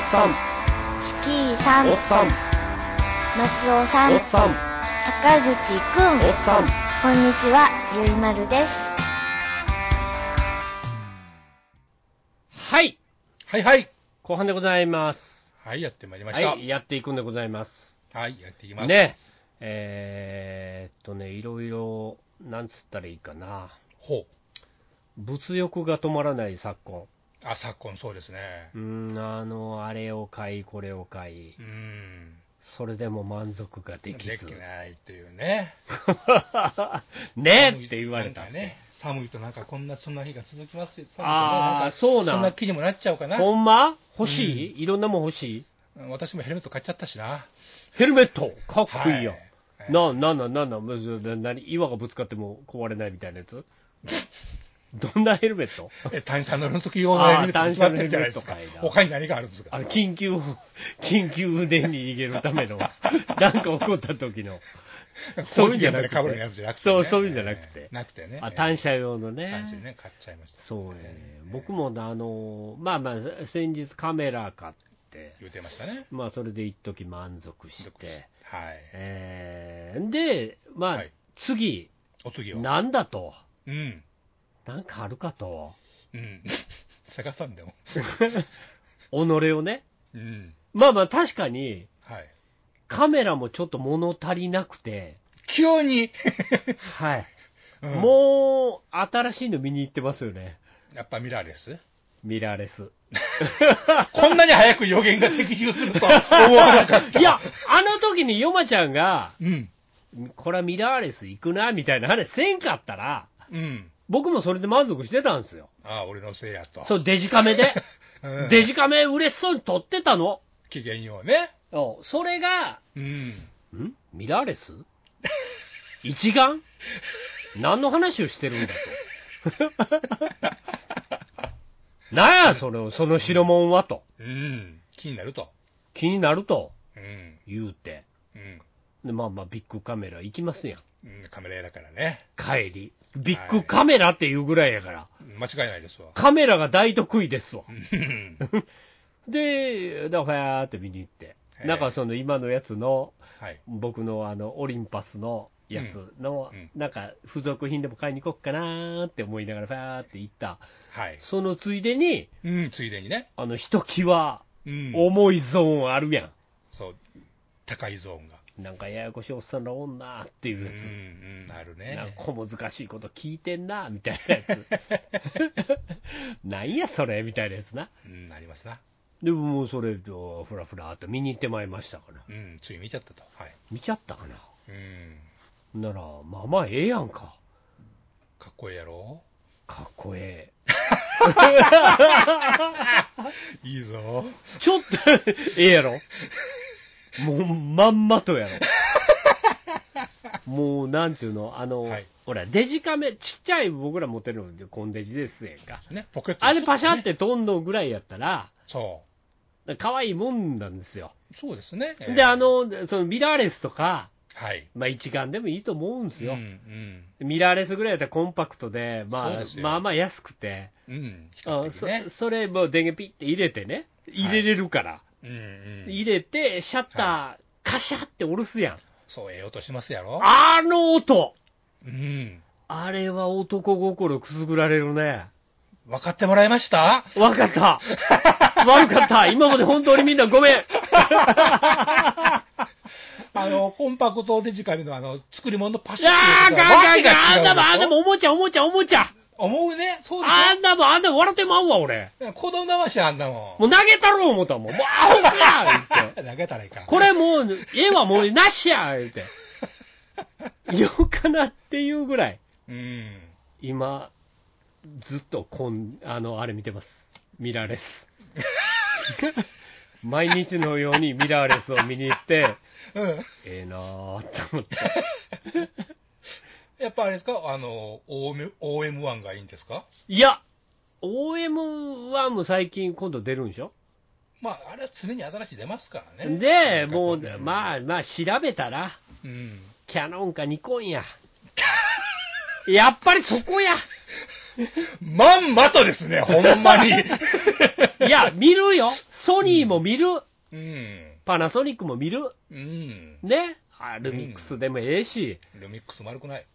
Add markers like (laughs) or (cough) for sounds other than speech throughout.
っさん。スキーさん。おっさん。松尾さん。おっさん。坂口くん。おっさん。こんにちはゆいまるです。はい。はいはい。後半でございます。はい、やってまいりました。はいやっていくんでございます。はい、やっていきます。。ね。えー、っとねいろいろなんつったらいいかな。ほ物欲が止まらない昨今。う。あ、昨今そうですね。うんあのあれを買いこれを買いうん。それでも満足ができずできないっていうね。(laughs) ねって言われたね。寒いとなんかこんな、そんな日が続きますよ。あーなんかそうなんそんな気にもなっちゃうかな。ほんま？欲しい、いろんなもん欲しい？私もヘルメット買っちゃったしな。ヘルメット？かっこいいよ、はいな、なんなんなんなん何岩がぶつかっても壊れないみたいなやつどんなヘルメット？え、単車乗るとき用のヘルメット決まってるじゃないですか他に何があるんですか？あの緊急、緊急でに逃げるための、(laughs) なんか起こった時の、そういうんじゃなくて被るやつじゃなくて、ね。そうそういうんじゃなくてえーなくてね。あ単車用のね。単車ね、買っちゃいました。そうねえ、ー僕もあの、まあまあ、先日カメラ買って、言うてましたね。まあそれで一時満足して、はい。えーで、まあ、はい次、お次は？なんだと、うん。なんかあるかと、うん。(laughs) 探さんでも。(laughs) 己をね、うん。まあまあ確かに、はい。カメラもちょっと物足りなくて、急に、(laughs) はい。うんもう、新しいの見に行ってますよね。やっぱミラーレス？ミラーレス。こんなに早く予言が的中するとは思わなかった。いや、あの時にヨマちゃんが、うん。これはミラーレス行くな、みたいな話せんかったら、うん。僕もそれで満足してたんですよ。ああ、俺のせいやと。そう、デジカメで。(laughs) うんデジカメ嬉しそうに撮ってたの。機嫌ようね。おそれが、うん。ん？ミラーレス？一眼何の話をしてるんだと。(laughs) なんや、その、その白門はと。うん。気になると。気になるとうん。言うて。うん。でまあまあ、ビッグカメラ行きますやん。うんカメラ屋だからね。帰り。ビッグカメラっていうぐらいやから。間違いないですわ。カメラが大得意ですわ。うん (laughs) で、だから、ふーって見に行って。なんかその今のやつの、はい。僕のあの、オリンパスのやつの、なんか付属品でも買いに行こっかなーって思いながら、ふーって行った。はい。そのついでに、うん、ついでにね。あの、ひときわうん。重いゾーンあるやそう。高いゾーンが。ん。なんかややこしいおっさんらおんなーっていうやつ。うん、うん、あるね。なんか小難しいこと聞いてんな、みたいなやつ。(laughs) なんやそれ、みたいなやつな。うん、ありますな。でももうそれと、ふらふらっと見に行ってまいりましたから。うん、つい見ちゃったと。はい。見ちゃったかな。うん。なら、まあまあええやんか。かっこええやろ？かっこえ (laughs) いいぞ。え。ちょっと、ええやろ？もう、まんまとやろ。もう、なんちゅうの、あの、はいほら、デジカメ、ちっちゃい僕ら持ってるので、コンデジですやんか。ね、ポケット、あれパシャっ。て飛んのぐらいやったら、そ可愛いもんなんですよ。う。そうですね。ええで、あ、の、そのミラーレスとか、はい。まあ一眼でもいいと思うんですよ。うん、ミラーレスぐらいだったらコンパクトで、まあそうです、よまあまあ安くて、うん。うん。比あそ較的ね。それもう電源ピッて入れてね、入れれるから、うん、うん。入れて、シャッター、カシャって下ろすやん。そう、ええ音しますやろあの音うん。あれは男心くすぐられるね。分かってもらいました？わかった。(laughs) 悪かった。今まで本当にみんなごめん。(laughs) あの、コンパクトデジカメのあの、作り物のパシャってー、ガンガンガン、あんなもん、あんなもん、おもちゃ、おもちゃ、おもちゃ。思うね。そうであんなもん、あんなもん笑ってまうわ、俺。子供騙しあんなももう投げたろう思ったもん。もうアホか言って。ん。(laughs) 投げたらいいか。これもう、絵はもうなしや言って。(laughs) よかなっていうぐらい。うん。今、ずっとこん、あの、あれ見てます。ミラーレス。(laughs) 毎日のようにミラーレスを見に行って、うん。ええなぁと思って。やっぱあれですか？あの、OM、OM1 がいいんですか？いや、OM1 も最近今度出るんでしょ？まあ、あれは常に新しい出ますからね。で、もう、んまあまあ調べたら、うん。キャノンかニコンや。(laughs) やっぱりそこや。まんまとですね、ほんまに。(laughs) いや、見るよ。ソニーも見る。うん。パナソニックも見る。うん。ね。あルミックスでもええし。ルミックスも悪くない。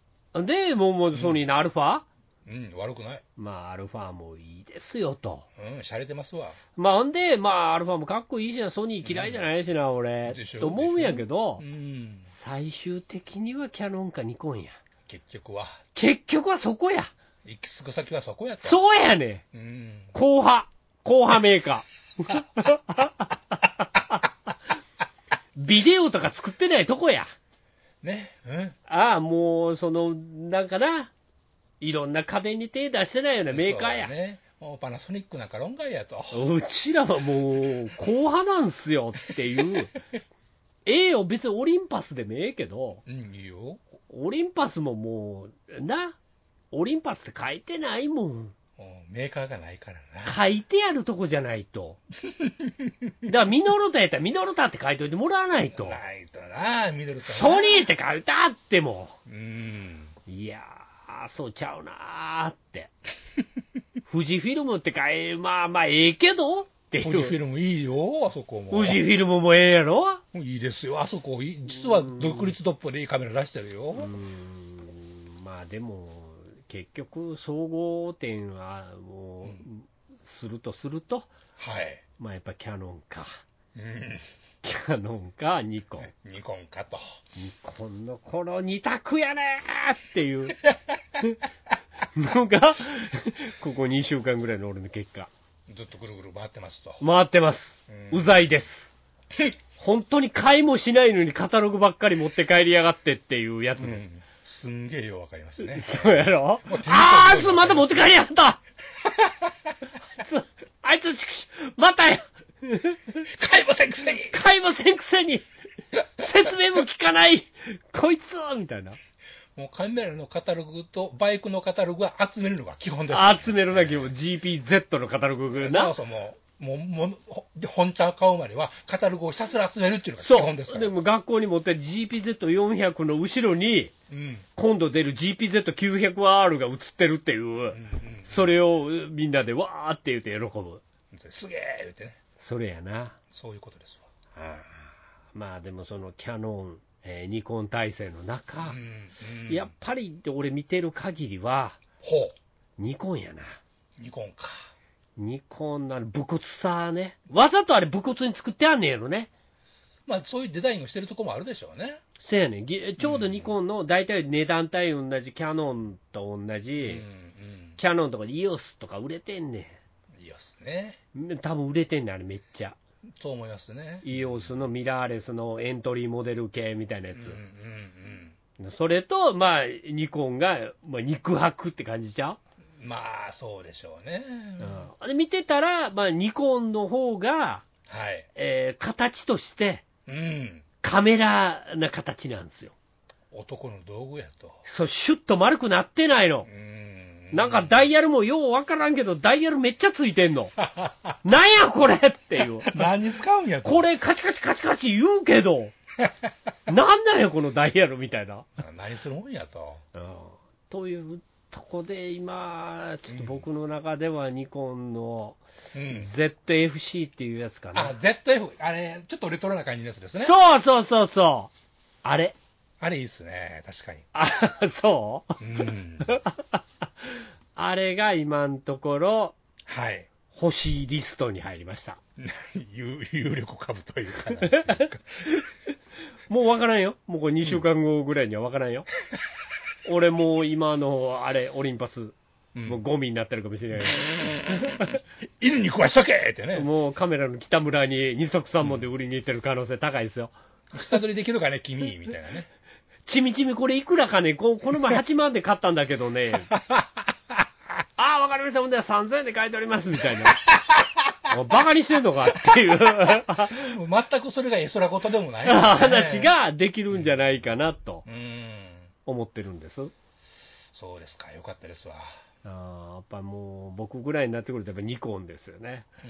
で、もうもうソニーのアルファ、うん、悪くない。まあ、アルファもいいですよと。うん、洒落てますわ。まあ、ほんで、まあ、アルファもかっこいいしな、ソニー嫌いじゃないしな、俺でし。ょと思うんやけどう、ん。最終的にはキャノンかニコンや。結局は、結局はそこや。行き着く先はそこやと。そうやねん。うん。後派。後派メーカー。(laughs) ビデオとか作ってないとこや。ね。うん。ああ、もう、その、なんかな、いろんな家電に手出してないようなメーカーや。ね。もうパナソニックなんか論外やと。うちらはもう、後派なんすよっていう。(laughs) ええよ、別にオリンパスでもええけど、うん、いいよ。オリンパスももう、な、オリンパスって書いてないもん。うんメーカーがないからな。書いてあるとこじゃないと。(laughs) だから、ミノルタやったらミノルタって書いといてもらわないと。ないとな、ミドルソニーって書いてあっても。うん。いやー、そうちゃうなーって。(laughs) 富士フィルムって書いまあまあええけどっていう。富士フィルムいいよ、あそこも。富士フィルムもええやろ？いいですよ、あそこ、い実は独立トップでいいカメラ出してるよ。うーん、まあでも、結局、総合点はもう、するとすると、はい。まあやっぱキャノンか。うん。キャノンかニコン。ニコンかと。ニコンのこの二択やねーっていうのが、ここ2週間ぐらいの俺の結果。ずっとぐるぐる回ってますと。回ってます。うざいです。(laughs) 本当に買いもしないのにカタログばっかり持って帰りやがってっていうやつうです。んすんげえようわかりますね。そうやろ？あーあいつまた持って帰りやがった。あいつ、あいつ、しまたや。買いませんくせに。買いませんくせに。説明も聞かない。こいつみたいな。もうカメラのカタログとバイクのカタログは集めるのが基本です。集めるだけも GPZ のカタログそうな。そう、もう、もう、も本茶を買うまではカタログをひたすら集めるっていうのが基そう。本ですから。でも学校に持って GPZ400 の後ろに、うん。今度出る GPZ900R が映ってるっていう、うんうん。それをみんなでわーって言うて喜ぶ。すげえ言うてね。それやな。そういうことですわ。まあでもそのキャノン、えーニコン体制の中、うんうんやっぱり俺見てる限りは、ほう。ニコンやな。ニコンか。ニコンな武骨さね。わざとあれ武骨に作ってあんねんやろね。まあ、そういうデザインをしてるとこもあるでしょうね。せやねん。ぎちょうどニコンの大体値段帯同じキャノンと同じ、うんキャノンとか EOS とか売れてんねうん。いいですね。ん。多分売れてんねん、あれめっちゃ。そう思いますね。EOS のミラーレスのエントリーモデル系みたいなやつ。うんうんうん。それと、まあ、ニコンが、まあ、肉薄って感じちゃう？まあ、そうでしょうね。うん、で見てたら、まあ、ニコンの方が、はい。えー形としてうん。カメラな形なんですよ。男の道具やと。そう、シュッと丸くなってないのう。ん。なんかダイヤルもようわからんけど、ダイヤルめっちゃついてんの。(laughs) なんやこれっていう。(laughs) 何に使うんやと。これカチカチカチカチ言うけど、(laughs) なんなんやこのダイヤルみたいな。何するもんやと。うんというとこで今、ちょっと僕の中ではニコンのうん。ZFC っていうやつかな。あ、ZF、あれ、ちょっとレトロな感じのやつですね。そうそうそうそう。あれ？あれいいっすね。確かに。あ、そう？うん。あれが今のところ、はい。欲しいリストに入りました。(laughs) 有有力株というか。(laughs) もうわからんよ。もうこれ2週間後ぐらいにはわからんよ。俺もう今の、あれ、オリンパス、うんもうゴミになってるかもしれない。(laughs) 犬に食わしとけってね。もうカメラの北村に二足三本で売りに行ってる可能性高いですよ。下取りできるかね、君、みたいなね。ちみちみこれいくらかね、ここの前8万で買ったんだけどね。(laughs) ああ、わかりました。ほんで3000円で買い取りますみたいな。もうバカにしてんのかっていう (laughs) 全くそれが絵空事でもない、話。ができるんじゃないかなとうん。思ってるんです？そうですか、よかったですわ。あーやっぱもう僕ぐらいになってくるとやっぱニコンですよね。う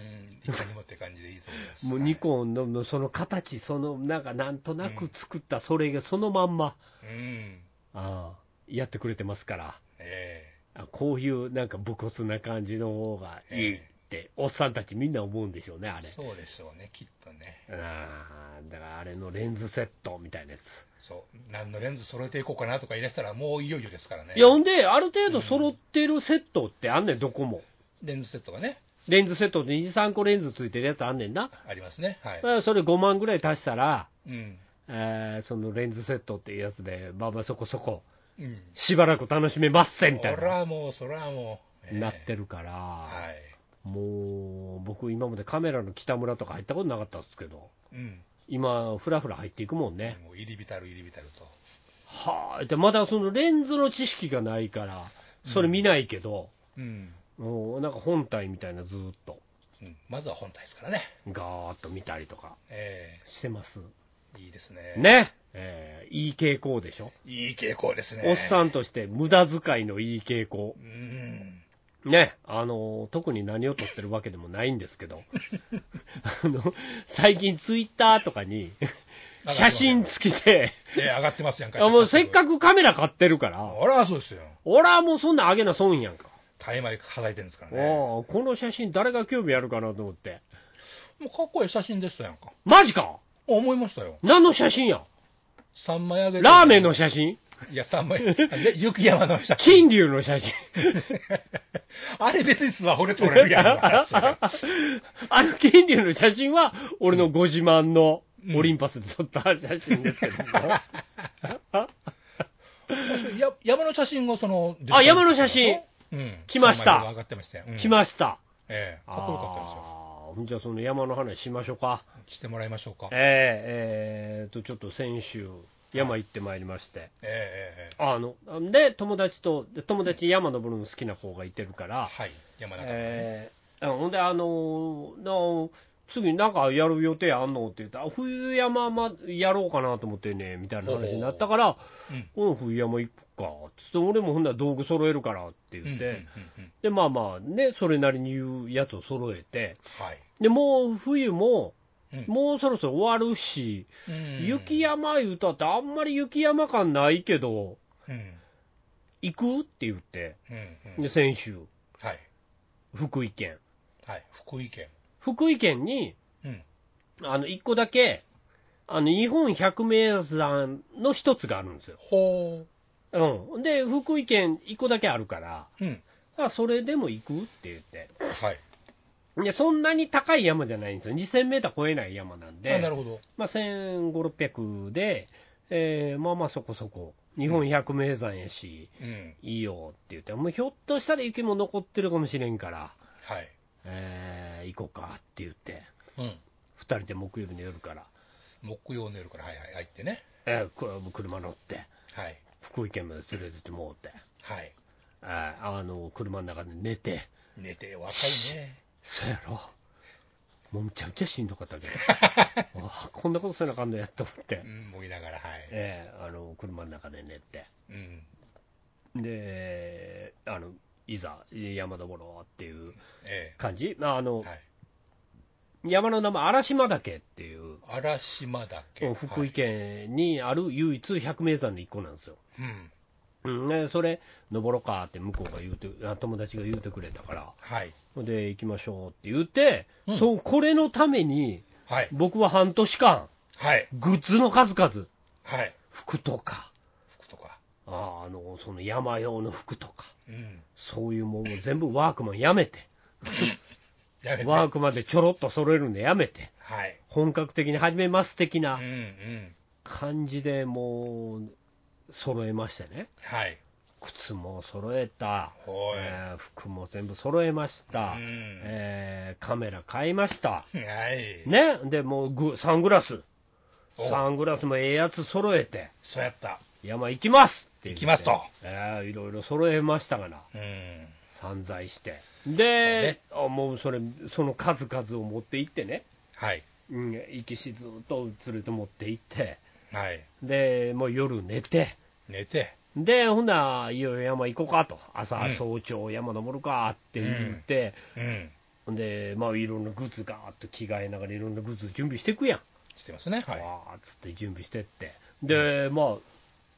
ん。いかにもって感じでいいと思います。(laughs) もうニコンのその形、そのなんかなんとなく作ったそれがそのまんま、うん。あーやってくれてますから。えあこういうなんか武骨な感じの方がいいって、おっさんたちみんな思うんでしょうね、あれ。そうでしょうね、きっとね。あーだからあれのレンズセットみたいなやつ。そう。何のレンズ揃えていこうかなとか言い出したら、もういよいよですからね。いや、ほんで、ある程度揃ってるセットってあんねん、どこも。レンズセットがね、レンズセットで2、3個レンズついてるやつあんねんな。ありますね。はいだか。らそれ5万ぐらい足したら、うん。えーそのレンズセットっていうやつで、まあまあそこそこ、うん。しばらく楽しめますせみたいそな、らもう、そらもう、ええなってるから、はい。もう僕、今までカメラの北村とか入ったことなかったですけど、うん。今、ふらふら入っていくもんね。もう入り浸る入り浸ると。はあ、でまだそのレンズの知識がないから、それ見ないけど、うん。もうなんか本体みたいなずーっと、うん、まずは本体ですからね。ガーッと見たりとかえしてます。えいいですね。。ね、えーいい傾向でしょ。いい傾向ですね。おっさんとして無駄遣いのいい傾向。うん。ね、あの、特に何を撮ってるわけでもないんですけど、(laughs) あの、最近ツイッターとかに、写真付きで、ええ上がってますやんか。あもうせっかく。くカメラ買ってるから、あら、そうですよ。俺はもうそんなんあげな損やんか。大枚はたいてるんですからね。おこの写真誰が興味あるかなと思って。もうかっこいい写真でしたやんか。マジか？思いましたよ。何の写真や？3枚あげてラーメンの写真？いや、3枚。あで雪山の写真。金龍の写真あれ別にスマホで撮れるやん。あの金龍の写真は、俺のご自慢のオリンパスで撮った写真ですけども。や山の写真がその、あ山の写真うん。来ました3枚上がってましたよ。うん来ました。ええかっこよかったですよ。じゃあその山の話しましょうか。してもらいましょうか。えー、えーと、ちょっと先週、山行ってまいりまして。ええあの、で、友達と、で友達山登るの好きな子がいてるから、はい。山中のね。えー、ほんで、あのな次なんかやる予定あんのって言ったら、冬山まやろうかなと思ってね、みたいな話になったから、うん。うん、冬山行くか、つって、俺もほんなら道具揃えるからって言って、で、まあまあね、それなりに言うやつを揃えて、はい。で、もう冬も、うんもうそろそろ終わるし、うん雪山言うたってあんまり雪山感ないけど、うん。行くって言って、うんうんで、先週、はい。福井県。はい。福井県。福井県に、うん。あの、一個だけ、あの、日本百名山の一つがあるんですよ。ほうん。で、福井県一個だけあるから、う。うん。あそれでも行くって言って。はい。で、そんなに高い山じゃないんですよ。2000メーター超えない山なんで。あなるほど。まあ、1500、600で、えーまあまあそこそこ、日本百名山やし、うん。いいよって言って、もうひょっとしたら雪も残ってるかもしれんから、はい。えー行こうかって言って、うん。2人で木曜日の夜から、木曜の夜から、はいはい、入ってね。えーこ車乗って、はい。福井県まで連れてってもうて、はい。えーあの車の中で寝て、寝て若いね。そうやろ、もうむちゃむちゃしんどかったけど、(laughs) あこんなことせなあかんのやと思ってう、ん、思いながら、はい。えーあの車の中で寝て。うん。で、あの、いざ山登ろうっていうえ感じ、まあ、あのえ。はい。山の名前、荒島岳っていう、嵐島岳。福井県にある唯一百名山の一個なんですよ。はい。うん。それ、登ろうかって向こうが言うて、あ友達が言うてくれたから、はい。で、行きましょうって言って、うんそうこれのために、はい。僕は半年間、はい。グッズの数々、はい。服とか、服とか。ああのその山用の服とか、うん。そういうものを全部ワークマンやめて、(laughs) やめて。ワークマンでちょろっと揃えるんでやめて、はい。本格的に始めます的なうんうん。感じでもう揃えましてね、はい。靴も揃えた。えー服も全部揃えました、うん。えーカメラ買いました、はい。ね、でもうグサングラス、お。サングラスもええやつ揃えて、そうやった。山行きます。って言って。行きますと、えーいろいろ揃えましたがな、うん。散財して、で、あもうそれ、その数々を持って行ってね、はい。うん、行きしずっと連れて持って行って、はい。で、もう夜寝て、寝て。で、ほんなら、いよいよ山行こうかと、朝うん早朝山登るかって言って、うん。で、まあいろんなグッズガーッと着替えながらいろんなグッズ準備していくやん。してますね。はい。わーっつって準備してって。で、まあ、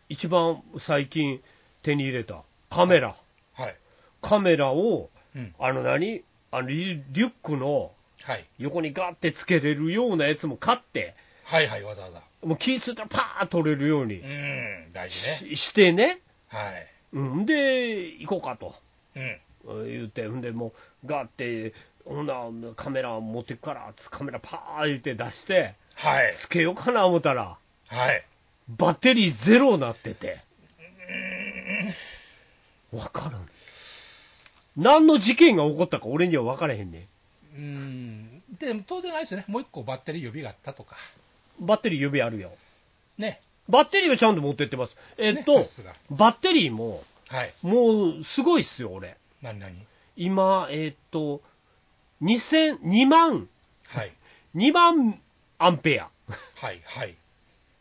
一番最近手に入れたカメラ。はい。カメラを、うん。あの何？あのリリュックのはい。横にガッてつけれるようなやつも買って、はいはい、わざわざ。もう気ついたらパーッと撮れるようにうん、大事ね。ししてね、はい。うん、で、行こうかとうん。言って、んで、もうガッて、ほんなカメラ持ってくから、つカメラパーって出して、はい。つけようかな思ったら、はい。バッテリーゼロになってて。わからん。何の事件が起こったか俺には分からへんねうん。でも当然あれですよね。もう一個バッテリー予備があったとか。ん。バッテリー指あるよ。ね。バッテリーはちゃんと持ってってます。えっねと、さすがバッテリーも、はい。もうすごいっすよ、俺。何何？今、えっと、2000、2万、はい。2万アンペア。はい。はい。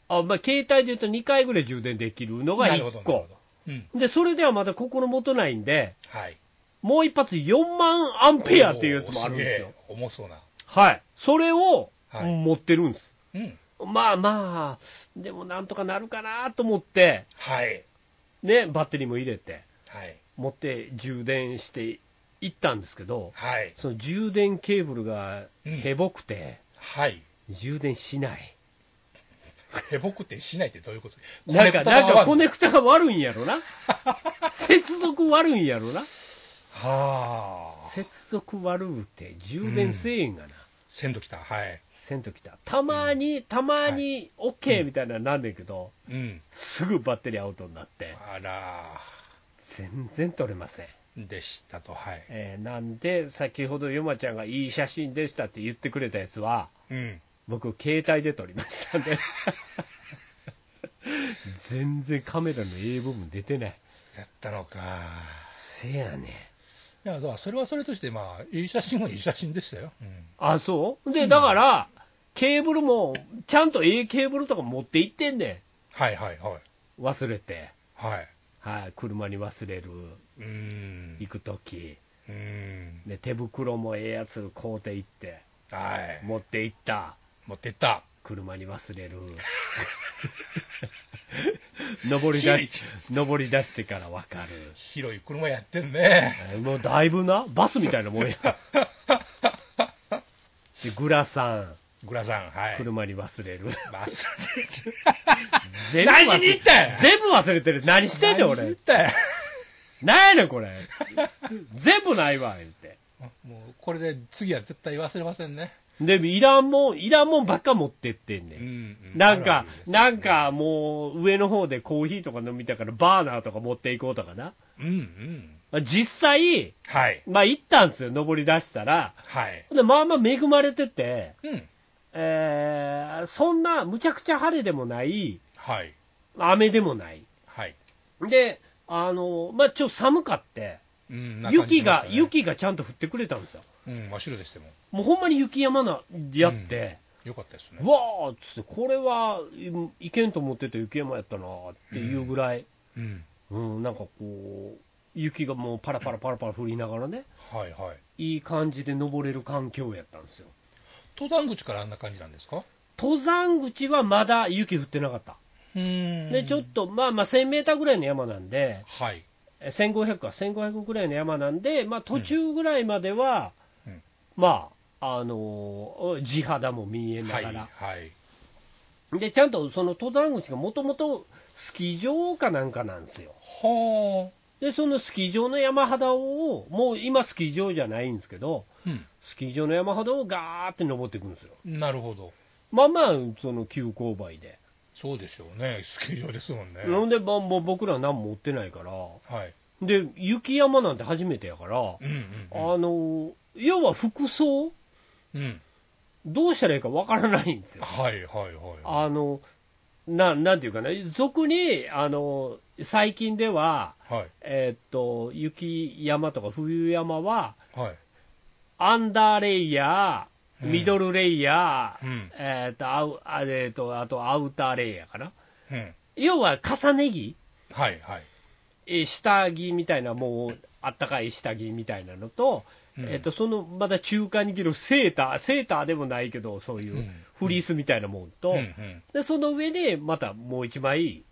あ、まあ、携帯で言うと2回ぐらい充電できるのが1なるほど、なる個ほ。ど。うん。で、それではまだ心もとないんで、はい。もう一発4万アンペアっていうやつもあるんですよ。おー。げえ重そうな。はい。それを、はい持ってるんです。うん。まあまあ、でもなんとかなるかなと思って、はい。ね、バッテリーも入れて、はい。持って充電していったんですけど、はい。その充電ケーブルがへぼくて、はい。充電しない。へぼくてしないってどういうこと？なんか、なんかコネククタが悪いんやろな。(laughs) 接続悪いんやろな。はあ。接続悪うて充電せえへんがな。鮮度きた。はい。せんときた。たまに、たまに OK みたいなのなんねんけど、うん。すぐバッテリーアウトになって、あら全然取れません。ー。でしたと。はい。えーなんで、先ほどヨマちゃんがいい写真でしたって言ってくれたやつは、うん。僕、携帯で撮りましたね。(laughs) 全然カメラの A 部分出てない。やったのか。せやねん。いや、だからそれはそれとして、まあ、いい写真は (laughs) いい写真でしたよ。うん。あ、そう？で、だから、ケーブルも、ちゃんと A ケーブルとか持って行ってんねはいはいはい。ん。忘れて。はい。はい、車に忘れる。うーん。行くとき。うーん。で、手袋もええやつ買うて行って、はい。持って行った。持ってった。車に忘れる。(laughs) 登り出し、登り出してから分かる。白い車やってんね。えもうだいぶな、バスみたいなもんや。(laughs) で、グラさん、グラさん、はい。車に忘れる。忘れ何しに行ったんや全部忘れてる。何してんねん、何言っ俺。たんやなんやねん、これ。全部ないわ、言って。もう、これで次は絶対忘れませんね。で、いらんもん、いらんもんばっか持ってってんね。うんん。なんか、あなんか、もう上の方でコーヒーとか飲みたからバーナーとか持っていこうとかな。うんうん。実際、はい。まあ行ったんですよ、登り出したら。はい。で、まあまあ恵まれてて、うん。えーそんなむちゃくちゃ晴れでもない、はい。雨でもない。はい。で、あの、まあちょっと寒かって、うん雪が、雪がちゃんと降ってくれたんですよ。うん、真っ白でしても。もうほんまに雪山な、やって、よかったですね。うわーっつって、これは、いいけんと思ってた雪山やったなっていうぐらい、うん。うん、なんかこう、雪がもうパラパラパラパラ降りながらね、はいはい。いい感じで登れる環境やったんですよ。登山口からあんな感じなんですか？登山口はまだ雪降ってなかった。うんで、ちょっと、まあまあ1000メーターぐらいの山なんで、はい。え1500か、1500ぐらいの山なんで、まあ途中ぐらいまでは、うんまあ、あのー地肌も見えなはい。がら、はい。で、ちゃんとその登山口がもともとスキー場かなんかなんですよ。はで、そのスキー場の山肌を、もう今スキー場じゃないんですけど、あ。うん。スキー場の山肌をガーって登っていくんですよ。なるほど。まあまあ、その急勾配で。そうでしょうね。(laughs) スキー場ですもんね。ほんで、まあもう僕ら何も持ってないから、はい。で、雪山なんて初めてやから、うんうんあの、要は服装、うん。うん。どうしたらいいかわからないんですよ。はいはいはい。あの、ななんていうかな、俗に、あの、最近では、はい。えーっと、雪山とか冬山は、はい。アンダーレイヤー、うんミドルレイヤー、うんえーっと、アウあえーっと、あとアウターレイヤーかな。うん。要は重ね着、はいはい。えー下着みたいな、もう、あったかい下着みたいなのと、うんえっと、そのまだ中間に着るセーター、セーターでもないけど、そういううんフリースみたいなもんと、うんうん。でその上でまたもう一枚、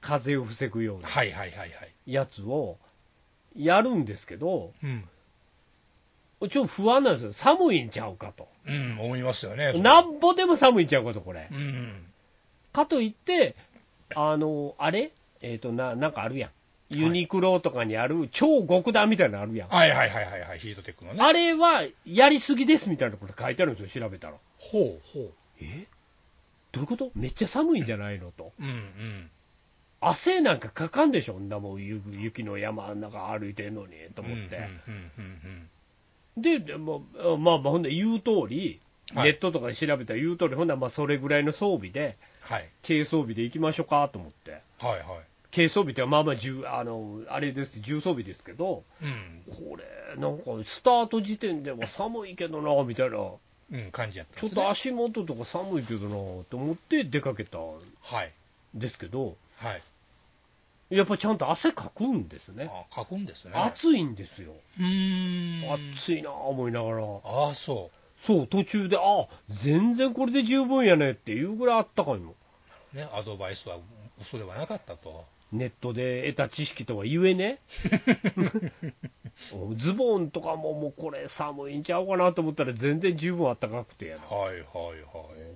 風を防ぐようなはいはいはいはい。やつをやるんですけど、うん。ちょっと不安なんですよ。寒いんちゃうかと。うん、思いますよね。なんぼでも寒いんちゃうかと、これう。ん。かといって、あの、あれ？えっ、とな、なんかあるやん。ユニクロとかにある超極暖みたいなのあるやん。はいはいはいはいはい、ヒートテックのね。あれはやりすぎですみたいなこと書いてあるんですよ、調べたら。ほうほう。え？どういうこと？めっちゃ寒いんじゃないの？と。うんうん。汗なんかかかんでしょ、んなもん雪雪の山の中歩いてんのにと思って。うんうんうんで、でもまあまあ、ほんで言う通り、はいネットとかで調べたら言う通り、ほんならまあそれぐらいの装備で、はい。軽装備で行きましょうかと思って。はいはい。軽装備ってまあまあ重、あの、あれです、重装備ですけど、うん。これ、なんかスタート時点では寒いけどな、みたいな、ちょうん、感じやったんっですねと足元とか寒いけどな、と思って出かけたんはい。ですけど、はい。やっぱちゃんと汗かくんですね。あ、書くんですね。暑いんですよ。うーん。暑いなぁ思いながら。ああ、そそう、途中で、あ全然これで十分やねっていうぐらいあったかいもん。う。ね、アドバイスは嘘ではなかったと。ネットで得た知識とはゆえね。(laughs) ズボンとかももうこれ寒いんちゃうかなと思ったら全然十分あったかくてやな。はいはいはい。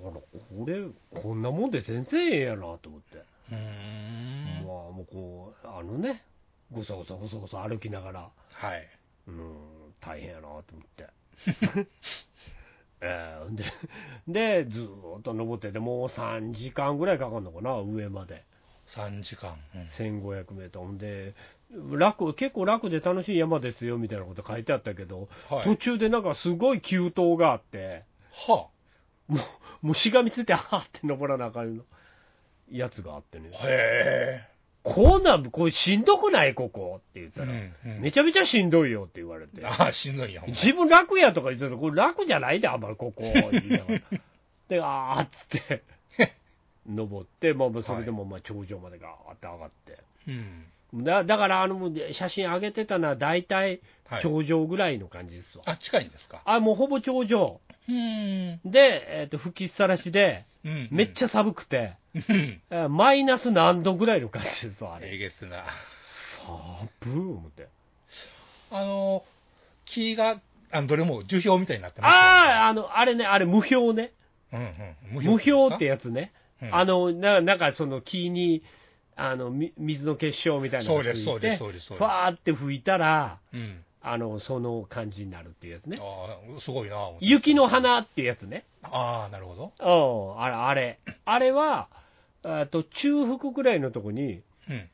これ、こんなもんで全然ええやなと思って。う。まあもうこう、あのね、ごそごそごそごそ歩きながら、はい。うん、大変やなと思って。(laughs) えーで、で、ずーっと登ってて、もう3時間ぐらいかかるのかな、上まで。3時間。うん1500メートル。ほんで、楽、結構楽で楽しい山ですよ、みたいなこと書いてあったけど、はい途中でなんかすごい急登があって、はもう、もうしがみついて、はーって登らなあかんのやつがあってねあ。。へこんなん、これしんどくない？ここって言っえ。たら、うんうんめちゃめちゃしんどいよって言われて。ああ、しんどいやん。自分楽やとか言ってたら、これ楽じゃないで、あんまりここ、言いながら。で、あーっつって、(laughs) 登って、まあまあ、それでもまあ頂上までガーって上がって。うん。だだから、あの、写真上げてたのは大体はい。頂上ぐらいの感じですわ。あ、近いんですか？あ、もうほぼ頂上。うん。で、えっ、と、吹きさらしで、うん。めっちゃ寒くて、マイナス何度ぐらいの感じですわ、あえれ。げつな。寒ー思って。あの、木が、あのどれも樹氷みたいになってますああ、あの、あれね、あれ無氷ね。あ、うんうん。無氷ってややつね。うんあの、ななんかその木に、あの、み水の結晶みたいなのがついて、そうですそうですそうですファーって吹いたら、うん。あの、その感じになるっていうやつね。ああ、すごいな。雪の。花っていうやつね。ああ、なるほど。うん、あれ、あれ。あれは、えっと、中腹ぐらいのとこに、うん。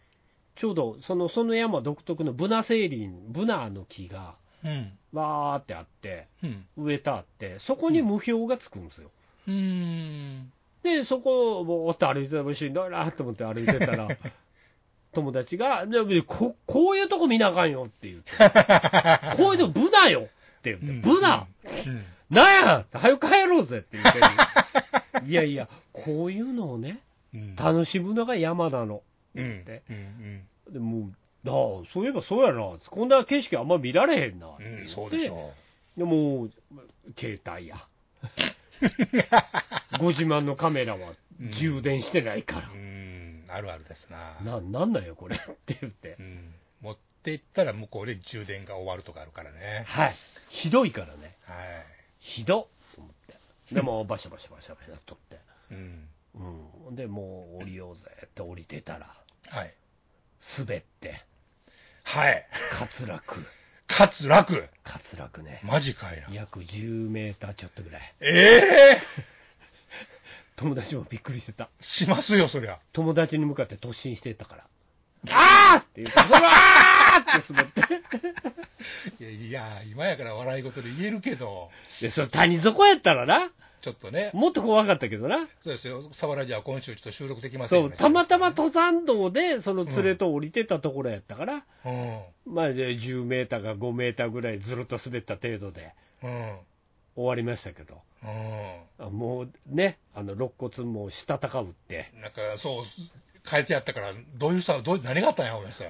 ちょうど、その、その山独特のブナセリン、ブナの木が、うん。わーってあって、うん。植えてあって、そこに無氷がつくんですよ。うん。で、そこをぼーっと歩いてたらしんどいなと思って歩いてたら、(laughs) 友達が、ここういうとこ見なあかんよって言って、(laughs) こういうとこブナよって言って、ブナ、うん。なんや早く帰ろうぜって言ってる。(laughs) いやいや、こういうのをね、うん。楽しむのが山なの。うん。ってうん。でもう、ああ、そういえばそうやな、こんな景色あんま見られへんなってうでしょでもう、携帯や。(laughs) ご自慢のカメラは充電してないからう。。うん。あるあるですな。な、なんなんよ、これ (laughs) って言ってう。ん。持って行ったら向こうで充電が終わるとかあるからね。はい。ひどいからね。はい。ひどっと思って。でも、バシャバシャバシャバシャとって。うん。うん。で、もう降りようぜって降りてたら、はい。滑って、はい。滑落。かつ楽。滑落ね。マジかいな。約10メーターちょっとぐらい。ええ友達もびっくりしてた。しますよ、そりゃ。友達に向かって突進してたから。あーって言って、うわーって滑って。いや、いや今やから笑い事で言えるけど、で、それ谷底やったらな、ちょっとね、もっと怖かったけどな。そうですよ、サワラじゃあ今週ちょっと収録できませんそう、たまたま登山道で、その連れと降りてたところやったから、うん。まあ、じゃあ10メーターか5メーターぐらいずるっと滑った程度でうん。終わりましたけど、うあもうね、あの肋骨もしたたかぶって、ん。なんか、そう、変えてやったから、どういうさ、どう何があったんや、俺さ。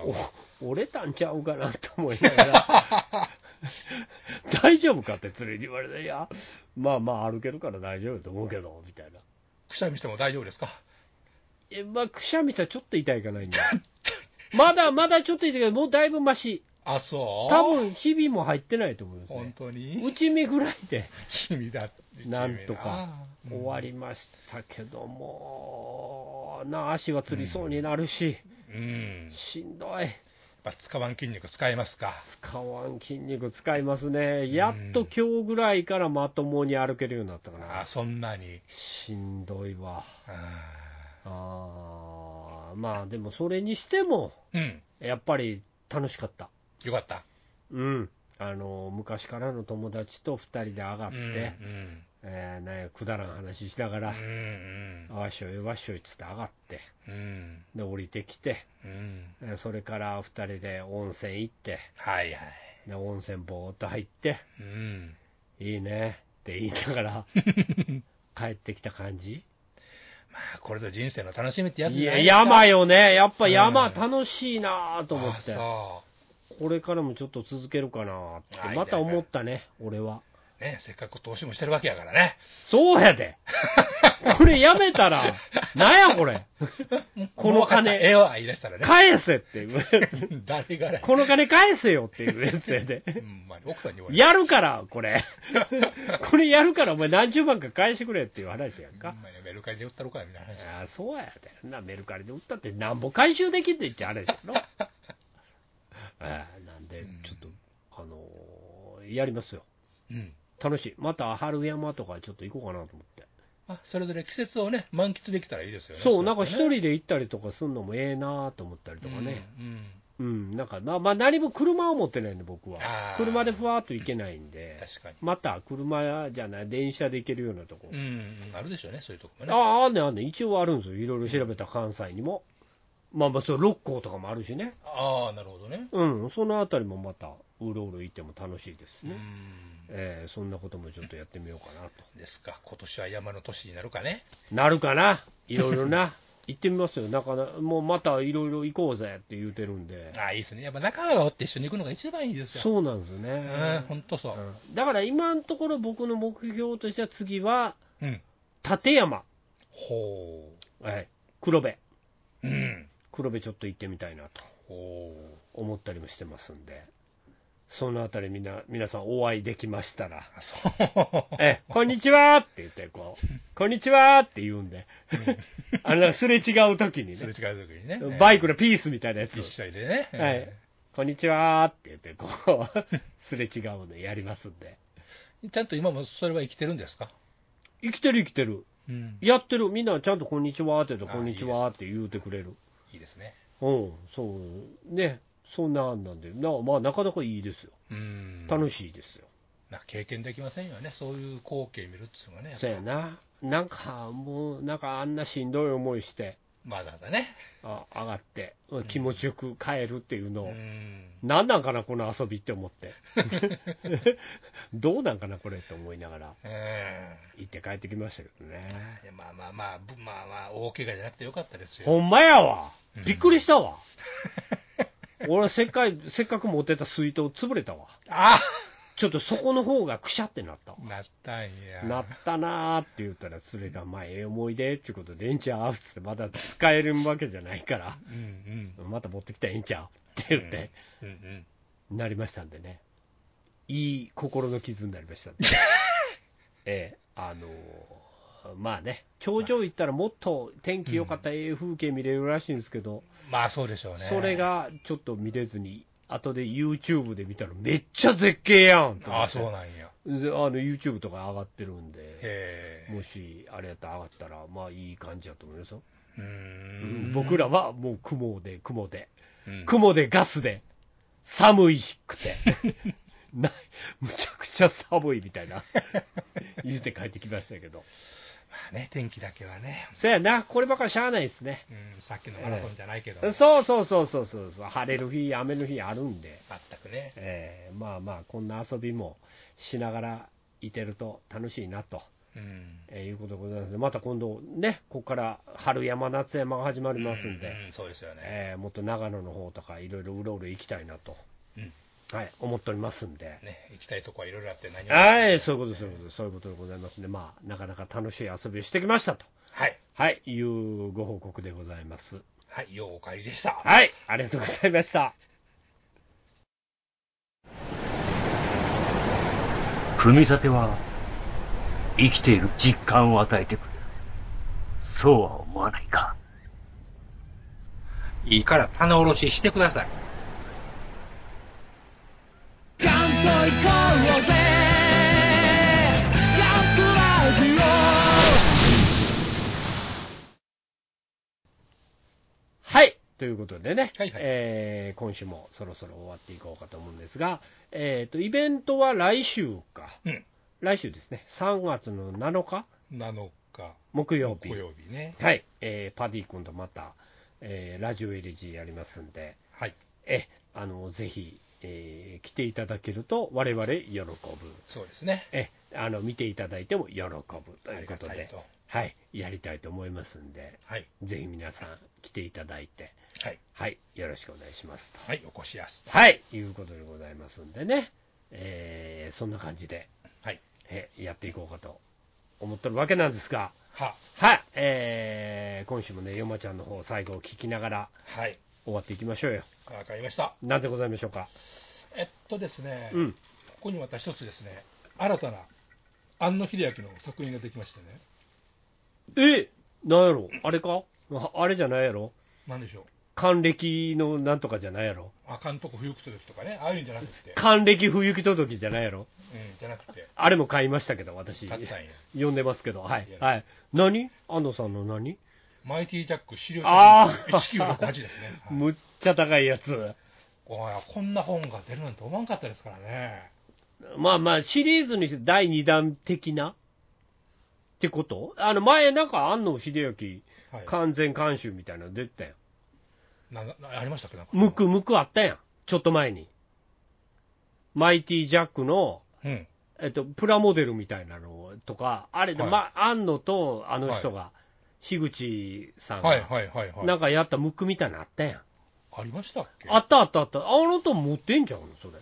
お折れたんちゃうかなと思いながら、(laughs) 大丈夫かって連れに言われて、いや、まあまあ歩けるから大丈夫と思うけど、みたいな。くしゃみしても大丈夫ですか？え、まあ、くしゃみしたらちょっと痛いかないんだ。まだまだちょっと痛いけど、もうだいぶマシ。あ、そう？多分日々も入ってないと思います本ね。当に？打ち身ぐらいで君だってなんとか終わりましたけども、な足はつりそうになるし、うん。やっしんどい。ぱ使わん筋肉使えますか？使わん筋肉使いますね。やっと今日ぐらいからまともに歩けるようになったかなあ、。そんなに？しんどいわ。ああーまあでもそれにしても、ーうん。やっぱり楽しかった。よかった。うん。あの、昔からの友達と2人で上がって、うん。えーなんやくだらん話しながら、うん。あわっしょいわっしょいっつって上がって、うん。で、降りてきて、うん。えーそれから2人で温泉行って、はいはい。で温泉ぼーっと入って、うん。いいねって言いながら (laughs) 帰ってきた感じ？まあ、これぞ人生の楽しみってやついや、じゃないですか山よね。やっぱ山うん楽しいなと思あって。そこれからもちょっと続けるかなってはい、また思ったね、俺は。う。ね、せっかく投資もしてるわけやからね。そうやで。(laughs) これやめたら、なんやこれ。(laughs) この金ええわ、言い出したらね。返せっていうやつ。(laughs) 誰がね。この金返せよっていうやつやで。ほんまに奥さんに言われる。やるから、これ。これやるから、お前何十万か返してくれっていう話やんかほん。まにメルカリで売ったろか、みたいな話。ああ、そうやで。な、メルカリで売ったってなんぼ回収できんねんって話やろ。ああなんで、ちょっと、あのーやりますよ。うん。楽しい。また春山とかちょっと行こうかなと思って。あ、それぞれ季節をね、満喫できたらいいですよね。そう、なんか一れ人で行ったりとかするのもええなと思ったりとかね。うん。うん、なんか、まあ、まあ、何も車を持ってないんで、僕は車でふわっと行けないんで、確かに。また車じゃない、電車で行けるようなとこ。うん、うんあるでしょうね、そういうとこもね。ああ、あんねんあんねん、一応あるんですよ。いろいろ調べた関西にも。まあまあ、そう、六甲とかもあるしね。ああ、なるほどね。うん、そのあたりもまた、うろうろ行っても楽しいですうんね。。えーそんなこともちょっとやってみようかなと。ですか、今年は山の年になるかね。なるかな、いろいろな。(laughs) 行ってみますよ。なかなもうまたいろいろ行こうぜって言うてるんで。ああ、いいですね。やっぱ仲間がおって一緒に行くのが一番いいですよ。そうなんですようん、ね。本当そう。うんだから今のところ僕の目標としては次はうん。立山、ほはい、黒部、う。うん。黒部ちょっと行ってみたいなとほ思ったりもしてますんで、そのあたりみんな皆さんお会いできましたら。(laughs) え、こんにちはって言って、こう、こんにちはって言うんで、あれなんかすれ違う時にすれね、違う時にね。バイクのピースみたいなやつ一、緒でね。はい、こんにちはって言って、こう、(laughs) すれ違うのやりますんで。ちゃんと今もそれは生きてるんですか？生きてる生きてる。うん。やってる。みんなちゃんとこんにちはって言うと、あこんにちはって言うてくれる。いいですね。うん、そう。ね。そんなんなんで、なまあ、なかなかいいですよ。うん。楽しいですよ。な経験できませんよね。そういう光景見るっていうのがね。そうやな。なんか、もう、なんかあんなしんどい思いして、まだだね。あ上がって、気持ちよく帰るっていうのうを、ん。なんなんかな、この遊びって思って。(laughs) どうなんかな、これって思いながら、うん。行って帰ってきましたけどね。まあまあまあ、ぶまあまあ、大怪我じゃなくてよかったですよ。ほんまやわ。びっくりしたわ。(laughs) 俺せっかい、せっかく持ってた水筒潰れたわ。あちょっとそこの方がくしゃってなったわ。なったんや。なったなーって言ったら、それがまあええ思い出っていうことで、ええんちゃうっつって、まだ使えるわけじゃないから、うんうん。また持ってきたらええんちゃうって言って、うんうん。なりましたんでね。いい心の傷になりましたんで。(laughs) ええあのーまあね、頂上行ったらもっと天気良かったええ風景見れるらしいんですけど、まあそうでしょうね。それ。がちょっと見れずに、後で YouTube で見たらめっちゃ絶景やんと思ああ、そうなんや。であの YouTube とか上がってるんで。もしあれやったら上がったら、まあいい感じだと思いますよ。うーん。僕らはもう雲で、雲で、うん、雲でガスで、寒いしくて、(laughs) なむちゃくちゃ寒いみたいな、(laughs) 言って帰ってきましたけど、まあね、天気だけはね。そやな、こればっかりしゃあないですね。うん、さっきのマラソンじゃないけど。そうそうそうそうそうそう、晴れる日、雨の日あるんで。全くね。えーまあまあ、こんな遊びもしながらいてると楽しいなと、うん。えーいうことでございますので、また今度ね、ここから春山、夏山が始まりますんで、うんうんそうですよね。えーもっと長野の方とか、いろいろうろうろ行きたいなと、うんはい、思っておりますんで。ね、行きたいとこはいろいろあって何も、はい、そういうこと、そういうこと、そういうことでございますんで、まあ、なかなか楽しい遊びをしてきましたと。はい。はい、いうご報告でございます。はい、ようお帰りでした。はい、ありがとうございました。組み立ては、生きている実感を与えてくれる。そうは思わないか。いいから棚卸ししてください。ということでね、はいはいえー今週もそろそろ終わっていこうかと思うんですが、えっ、と、イベントは来週か。うん。来週ですね。3月の7日7日、木曜日。木曜日ね。はい。えーパディ君とまた、えーラジオ LG やりますんで、はい。え、あの、ぜひ、えー来ていただけると我々喜ぶ。そうですね。え、あの、見ていただいても喜ぶということではい。やりたいと思いますんで、はい。ぜひ皆さん来ていただいて、はい。はい。よろしくお願いしますと。はい。お越しやす。はい。いうことでございますんでね、えーそんな感じで、はい。えやっていこうかと思ってるわけなんですが、は。はい。えー今週もね、ヨマちゃんの方最後を聞きながらはい。終わっていきましょうよ。わかりました。なんでございましょうか？えっとですね、うん。ここにまた一つですね、新たな庵野秀明の作品ができましてね、えなんやろ？あれか？ああれじゃないやろ？なんでしょう？還暦のなんとかじゃないやろ？あかんとこ冬来た時とかね、ああいうんじゃなくて、還暦不行き届きじゃないやろ？うん、じゃなくて、あれも買いましたけど、私。買ったんや。(laughs) 読んでますけど、はいはい。何？安藤さんの何？マイティジャック資料あー1968ですね。(laughs) はいむっちゃ高いやつ。おいこんな本が出るなんて思わんかったですからね。まあまあ、シリーズにして第2弾的な？ってこと？あの、前なんか安野秀明はい。完全監修みたいなの出てたやん。ななありましたっけ？なんかムクムクあったやん。ちょっと前に。マイティジャックの、うん。えっと、プラモデルみたいなのとか、あれで、はいまあ、安野とあの人が、樋口さんはいが、はいはいはい。なんかやったムックみたいなのあったやん。ありましたっけ？あったあったあった。あの人持ってんじゃん、そっ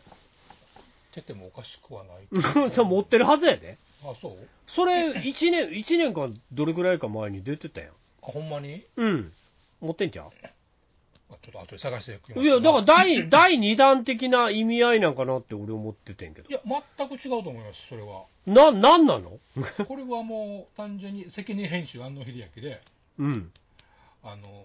ててもおかしくはない。(laughs) れ。それ持ってるはずやで。あ、そう？それ、1年、一年間どれぐらいか前に出てたやん。あ、ほんまに？うん。持ってんじゃん。あちょっと後で探していきますいや、だから第、(laughs) 第2弾的な意味合いなんかなって俺思っててんけどい。や、全く違うと思います、それは。な、なんなの？(laughs) これはもう単純に責任編集、安野秀明で、うん。あの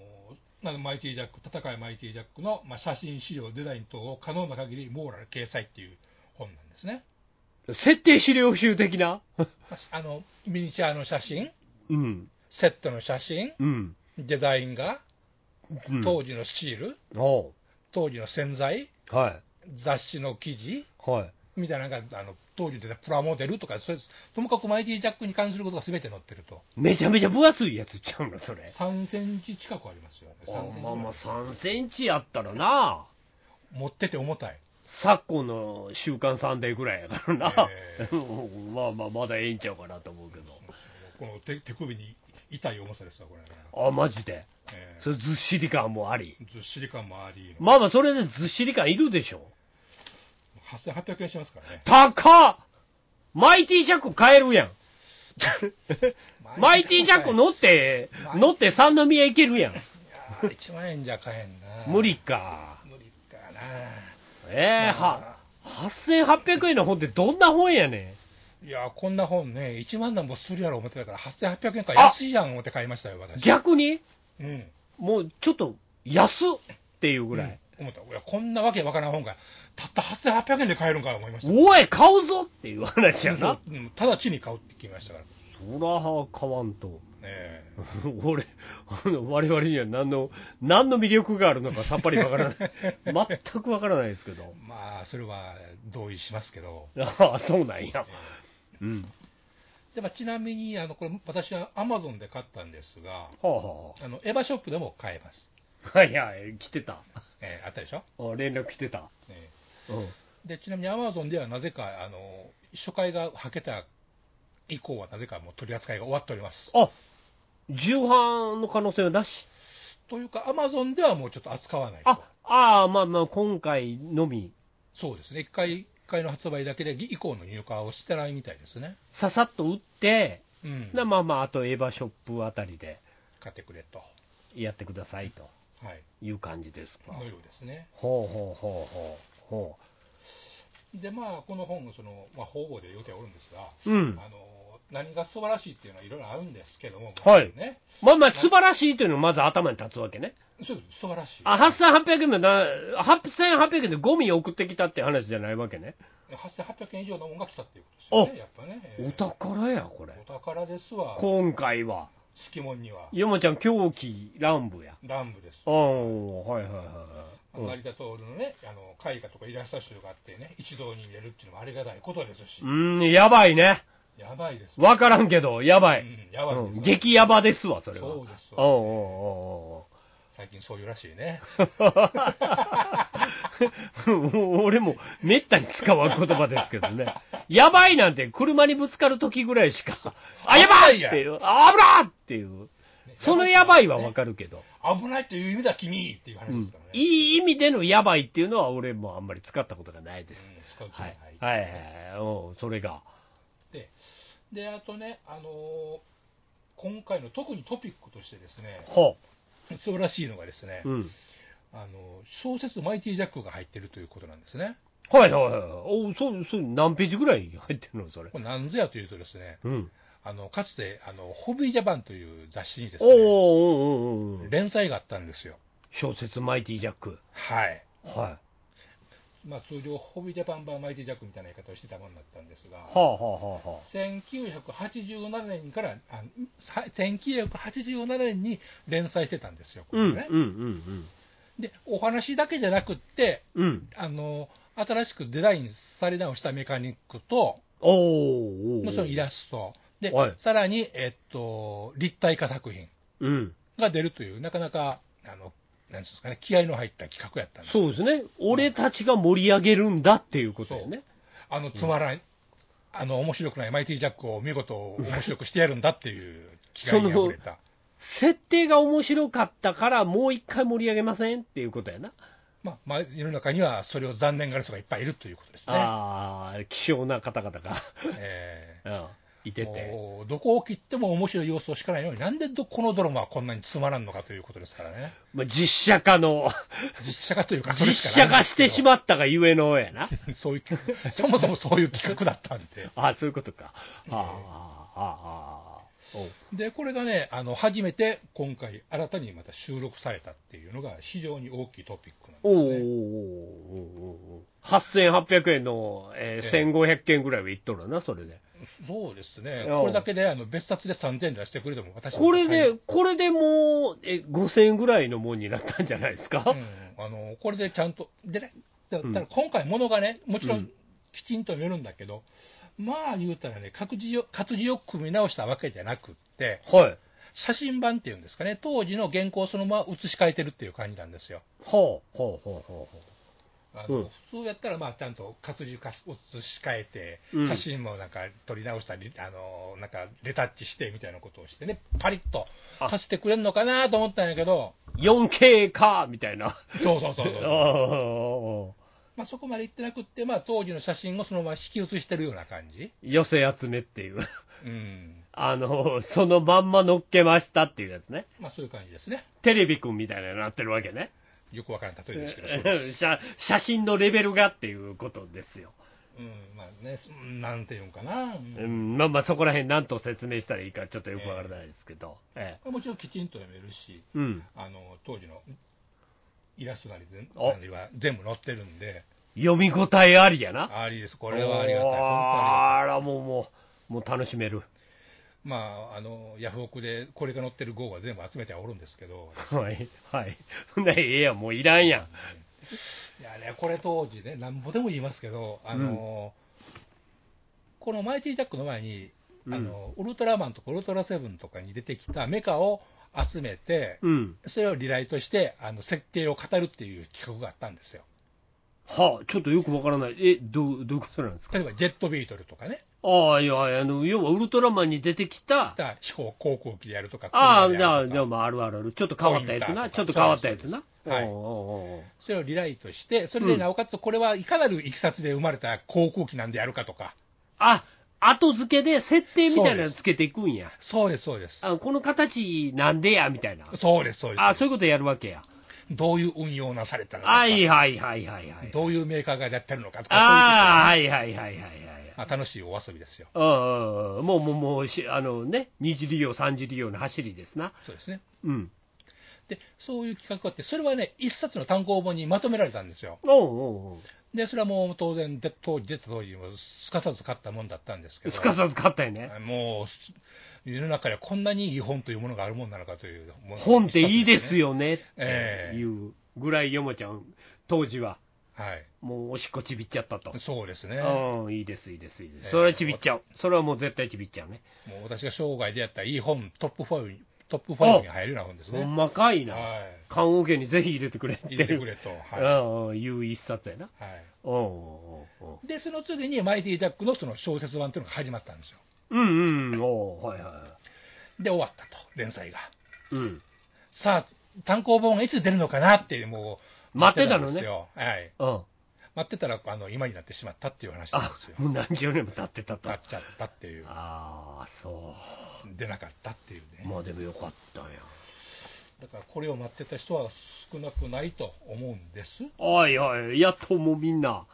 なんかマイティジャック、戦いマイティジャックの、まあ、写真、資料、デザイン等を可能な限り網羅で掲載っていう本なんですね。設定資料集的な？(laughs) あのミニチュアの写真、うん。セットの写真、うん。デザイン画、うん当時のスチール、当時の洗剤、は雑誌の記事？い。はい。みたいなのがあの当時出たプラモデルとかそうです、ともかくマイティジャックに関することが全て載ってると、めちゃめちゃ分厚いやつちゃうの、それ。3センチ近くありますよね、あ3センチ。まあまあ3センチやったらな、持ってて重たい、昨今の週刊サンデーぐらいやからな、え (laughs) まあまあ、まだええんちゃうかなと思うけど。この手手首に痛い重さですわ、これ、あ、マジで？えそれずっしり感もあり。ーずっしり感もあり、まあまあ、それでずっしり感いるでしょ。8800円しますからね、高っマイティジャック買えるやん。(laughs) マイティジャック乗って、(laughs) 乗って三宮行けるやん。いやー1万円じゃ買えんな、無理か。無理かな、ええは、8800円の本ってどんな本やねいやーこんな本ね、1万なんぼするやろ思ってたから、8800円か安いやん思って買いましたよ、ん。私。逆に？うんもうちょっと安っっていうぐらい。うん思った。いや、こんなわけわからん本が、たった8800円で買えるんか思いました。おい、買うぞっていう話やな。うん直ちに買うって決めましたから。そら買わんと。え (laughs) 俺、あの我々には何の、何の魅力があるのかさっぱりわからない。(laughs) 全くわからないですけどえ。まあ、それは同意しますけど。ああ、そうなんや。うん。でまあ、ちなみに、あの、これ、私はアマゾンで買ったんですが、はあはあの、エヴァショップでも買えます。あ。はいはい、来てた。ええあったでしょ、あ連絡来てた。えうん。えで、ちなみにアマゾンではなぜか、あの、初回がはけた以降はなぜかもう取り扱いが終わっております。あ重版の可能性はなし？というか、アマゾンではもうちょっと扱わないと。あ、ああ、まあまあ、今回のみ、そうですね。一回、一回の発売だけで以降の入荷をしてないみたいですね。ささっと打って、うん。でまあまあ、あとエヴァショップあたりで買ってくれと。やってくださいとはい。いう感じですか。のようですね。ほうほうほうほうほで、まあ、この本がその、まあ、方々で言うておるんですが、うん。あの何が素晴らしいっていうのはいろいろあるんですけども、はいね、まあまあ、素晴らしいというのがまず頭に立つわけね。そうです素晴らしい。あ、8800円もな、8800円でゴミ送ってきたって話じゃないわけね。8800円以上のものが来たっていうことですよね、やっぱね。えーお宝や、これ。お宝ですわ、今回は。月もんには、山ちゃん、狂気乱舞や。乱舞です。ああ、はいはいはいはい。成田徹のね、あの絵画とかイラスト集があってね、一堂に入れるっていうのもありがたいことですしう、ん、やばいね。やばいです。わからんけど、やばい。うん、やばいです。うん、激ヤバですわ、それは。そうですおうおうおうおう最近そういうらしいね。(laughs) 俺もめったに使わん言葉ですけどね。やばいなんて車にぶつかるときぐらいしか、あ、やばいっていう、あ危なっていう、そのやばいはわかるけど、危ないっていう意味だ、君っていう話うんですからね。いい意味でのやばいっていうのは俺もあんまり使ったことがないです。うんはないい。はいはいはい、うんそれが。で、であとね、あのー今回の特にトピックとしてですね、は素晴らしいのがですね、あ、うん。あの小説マイティジャックが入ってるということなんですね。はいはいはい。おそう、そう、何ページぐらい入ってるのそれ？こ。れなんぞやというとですね、うん。あのかつてあのホビージャパンという雑誌にですね、おーおー連載があったんですよ。小説マイティジャック。はい。はまあ、通常、ホビージャパン版マイティジャックみたいな言い方をしてたものだったんですが、い。はあはあはあはあ。1987年から、あさ1987年に連載してたんですよ、こうんれね。うんうんで、お話だけじゃなくって、うん。うん。あの新しくデザインされ直したメカニックと、もちろんイラスト、で、はいさらに、えっと、立体化作品うん。が出るという、なかなか、あの、なんですかね、気合いの入った企画やったそうですね。俺たちが盛り上げるんだっていうことよね。あの、つまらん、あの、面白くないマイティジャックを見事面白くしてやるんだっていう気概にれた。設定が面白かったから、もう一回盛り上げませんっていうことやな。まあ、まあ、世の中にはそれを残念がる人がいっぱいいるということですね。ああ、希少な方々が、え (laughs) うん、いてーて。どこを切っても面白い要素しかないのに、なんでどこのドラマはこんなにつまらんのかということですからね。まあ、実写化の、実写化というか、実写化してしまったがゆえのやな。う。(laughs) そういう、そもそもそういう企画だったんで。(laughs) ああ、そういうことか。ああ、ああ、ああ。おうで、これがね、あの、初めて今回新たにまた収録されたっていうのが非常に大きいトピックおなんですね。お8800円の、えーええ1500件ぐらいはいっとるな、それで。そうですね。うん。これだけであの別冊で3000円出してくれても私これでう、これでもう、え、5000円ぐらいのもんになったんじゃないですか、ん、あのこれでちゃんと、でね、だうん。ただ今回、ものがね、もちろうん。んきちんと見えるんだけど、まあ言うたらね、活字を活字を組み直したわけじゃなくって、はい。写真版っていうんですかね、当時の原稿をそのまま写し替えてるっていう感じなんですよ。ほう、ほう、ほう、ほあのうん普通やったら、まあ、ちゃんと活字化す写し替えて、うん写真もなんか撮り直したり、あのなんかレタッチしてみたいなことをしてね、パリッとあさせてくれるのかなと思ったんやけど、う。4K かみたいな。そうそうそうそう (laughs) まあ、そこまで行ってなくって、まあ、当時の写真をそのまま引き写してるような感じ、寄せ集めっていう。うん (laughs) あの、そのまんま乗っけましたっていうやつね。まあ、そういう感じですね、テレビくんみたいなのになってるわけね。よくわからん例えですけど、(laughs) 写写真のレベルがっていうことですよ。うんまあね、なんていうんかな、うんうん、まあまあそこら辺何と説明したらいいかちょっとよくわからないですけど。ええ。もちろんきちんと読めるし、うん。あの当時のイラストなりでは全部載ってるんで、読み応えありやな。ありです、これはありがたい。あら、もうもう、もう楽しめる。まあ、あのヤフオクでこれが載ってる号は全部集めてはおるんですけど、はい。はい。ほんならええやん、もういらんやん。いやね、これ当時ね、なんぼでも言いますけど、あのこのマイティジャックの前に、あのウルトラマンとかウルトラセブンとかに出てきたメカを集めて、うん。それをリライトして、あの設定を語るっていう企画があったんですよ。はあ、ちょっとよくわからない。え、どう、どういうことなんですか？例えばジェットビートルとかね、ああ、いや、あの、要はウルトラマンに出てきた、だ飛行航空機でやるとか、ああ、じゃあ、じゃあ、まあ、あるあるある。ちょっと変わったやつな。ちょっと変わったやつな。はいそれをリライトして、それでなおかつこれはいかなるいきさつで生まれた航空機なんでやるかとか、あ、後付けで設定みたいなのつけていくんや。そうです、そうです。あこの形なんでや、みたいな。そうです、そうです。あそういうことやるわけや。どういう運用なされたのかはいはいはいはいはい。どういうメーカーがやってるのかとか、ああ、はいはいはいはい楽しいお遊びですよ。うんうんうんもうもうもうし、あのね、二次利用、三次利用の走りですな。そうですね。うん。で、そういう企画があって、それはね、一冊の単行本にまとめられたんですよ。おうおうで、それはもう当然、で当時出た当時もすかさず買ったもんだったんですけど、すかさず買ったよね。もう、世の中にはこんなにいい本というものがあるもんなのかというものが本っていいですよ。よねってええいうぐらい、よもちゃん、当時は、はい。もうおしっこちびっちゃったと。そうですね。うん、いいです、いいです、いいです。ええそれはちびっちゃう。それはもう絶対ちびっちゃうね。もう私が生涯でやったいい本、トップ5に、トップ5に入るような本ですね。ほんまかいな。は棺桶にぜひ入れてくれ。入れてくれと。はい。うんうん、いう一冊やな。はい。うんうで、その次にマイティジャックのその小説版というのが始まったんですよ。うんうん、おうはいはで、終わったと、連載が。い。うん。さあ、単行本がいつ出るのかなって、もう、待ってたのね。はい。うん。待ってたら、あの、今になってしまったっていう話なんあですよ。、もう何十年も経ってたと。経っちゃったっていう、ああ、そ出なかったっていうう。ね。まあでもよかったんや。だから、これを待ってた人は少なくないと思うんです。おいおい、やっともうみんな、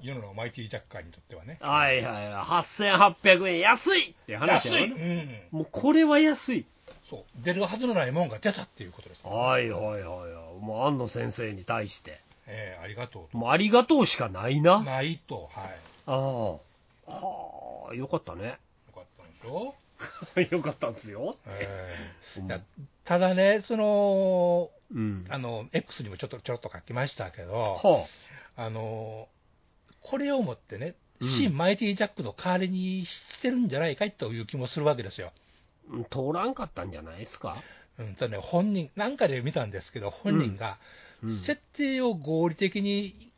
世の中マイティジャッカーにとってはね。はいはい、8800円安いって話安い、やわね。うん。もうこれは安い。そう。出るはずのないもんが出たっていうことです、はいはいはいはい。もう安野先生に対して。ええありがとうもうありがとうしかないと。な。ないと、はい。ああ。はあ、よかったね。よかったんでしょ？(laughs) よかったんですよ。ええうんいやただね、その、うん。あの、X にもちょっとちょろっと書きましたけど、はあの、これをもってね、うん新マイティジャックの代わりにしてるんじゃないかいという気もするわけですよ。あ、通らんかったんじゃないですか？うん、ただね、本人、なんかで見たんですけど、本人がうん設定を合理的に、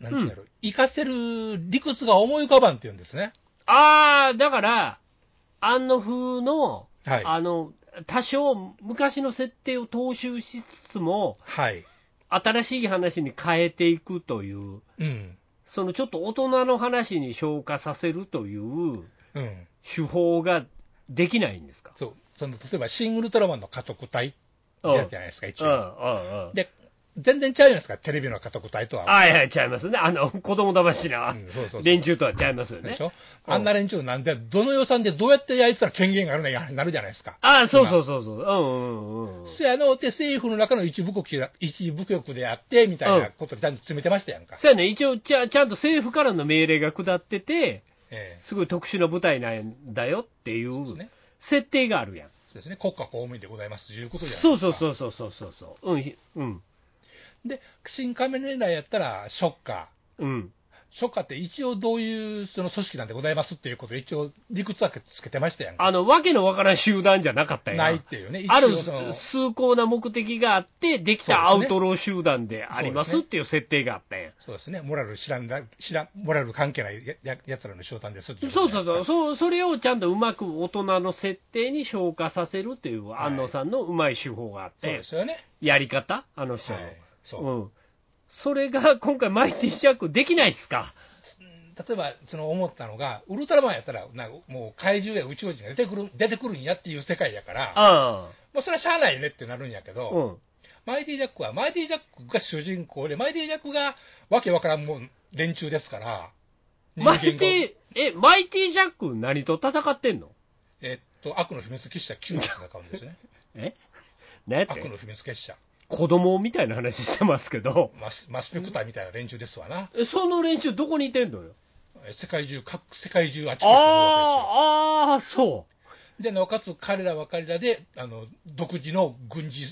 なんていうんだろう、活かせる理屈が思い浮かばんっていうんですね。ああ、だから、安野風の、はい。あの、多少昔の設定を踏襲しつつも、はい。新しい話に変えていくという、うん。そのちょっと大人の話に昇華させるといううん。手法ができないんですか？そう。その、例えば、シン・ウルトラマンの家督隊ってやつじゃないですか、一応。で、全然ちゃうじゃないですか、テレビの家督隊とは。はいはい、ちゃいますね。あの、子供騙しなうんそうそうそう連中とはちゃいますよねでし。ょ？うんあんな連中なんで、どの予算でどうやってやいつら権限があるのやなるじゃないですか。ああ、そうそうそうそう。うんうんうんうん。そやのって政府の中の一部局で一部局であって、みたいなことでちゃんと詰めてましたやんか。そうやね、一応ちゃ、ちゃんと政府からの命令が下ってて、ええすごい特殊な部隊なんだよっていう。設定があるやん。そうですね。国家公務員でございますということじゃないですか。そうそうそうそうそうそうそう。うん、ひうん、で、新仮面ライダーやったら、ショッカー。うん。ショッカーって一応どういうその組織なんでございますっていうことを一応理屈はつけてましたやんか。あの、わけのわからん集団じゃなかったやん。ないっていうね。ある崇高な目的があって、できたアウトロー集団でありますっていう設定があったやん。そうですね。モラル知らんだ、知らん、モラル関係ないやややつらの集団ですっていそうそうそう、うそうそれをちゃんとうまく大人の設定に昇華させるっていうはい安野さんのうまい手法があってそうで、すよね。やり方、あの人の。はい。そう。うん。それが今回、マイティジャックできないっすか？例えば、その思ったのが、ウルトラマンやったら、なもう怪獣や宇宙人が出てくる出てくるんやっていう世界やから、あもうそれはしゃあないねってなるんやけあ。ど、うん。マイティジャックは、マイティジャックが主人公で、マイティジャックがわけわからんもん連中ですから、マイティ、え、マイティジャック何と戦ってんの？えっと、悪の秘密結社9と戦うんですね。(laughs) え？何やっ悪のて秘密結社。子供みたいな話してますけど、マスマスペクターみたいな連中ですわな。えその連中どこにいてんのよ？え世界中、各世界中あちこちにいるわああ、ああ、そけですよ。で、なおかつ彼らは彼らで、あの、独自の軍事、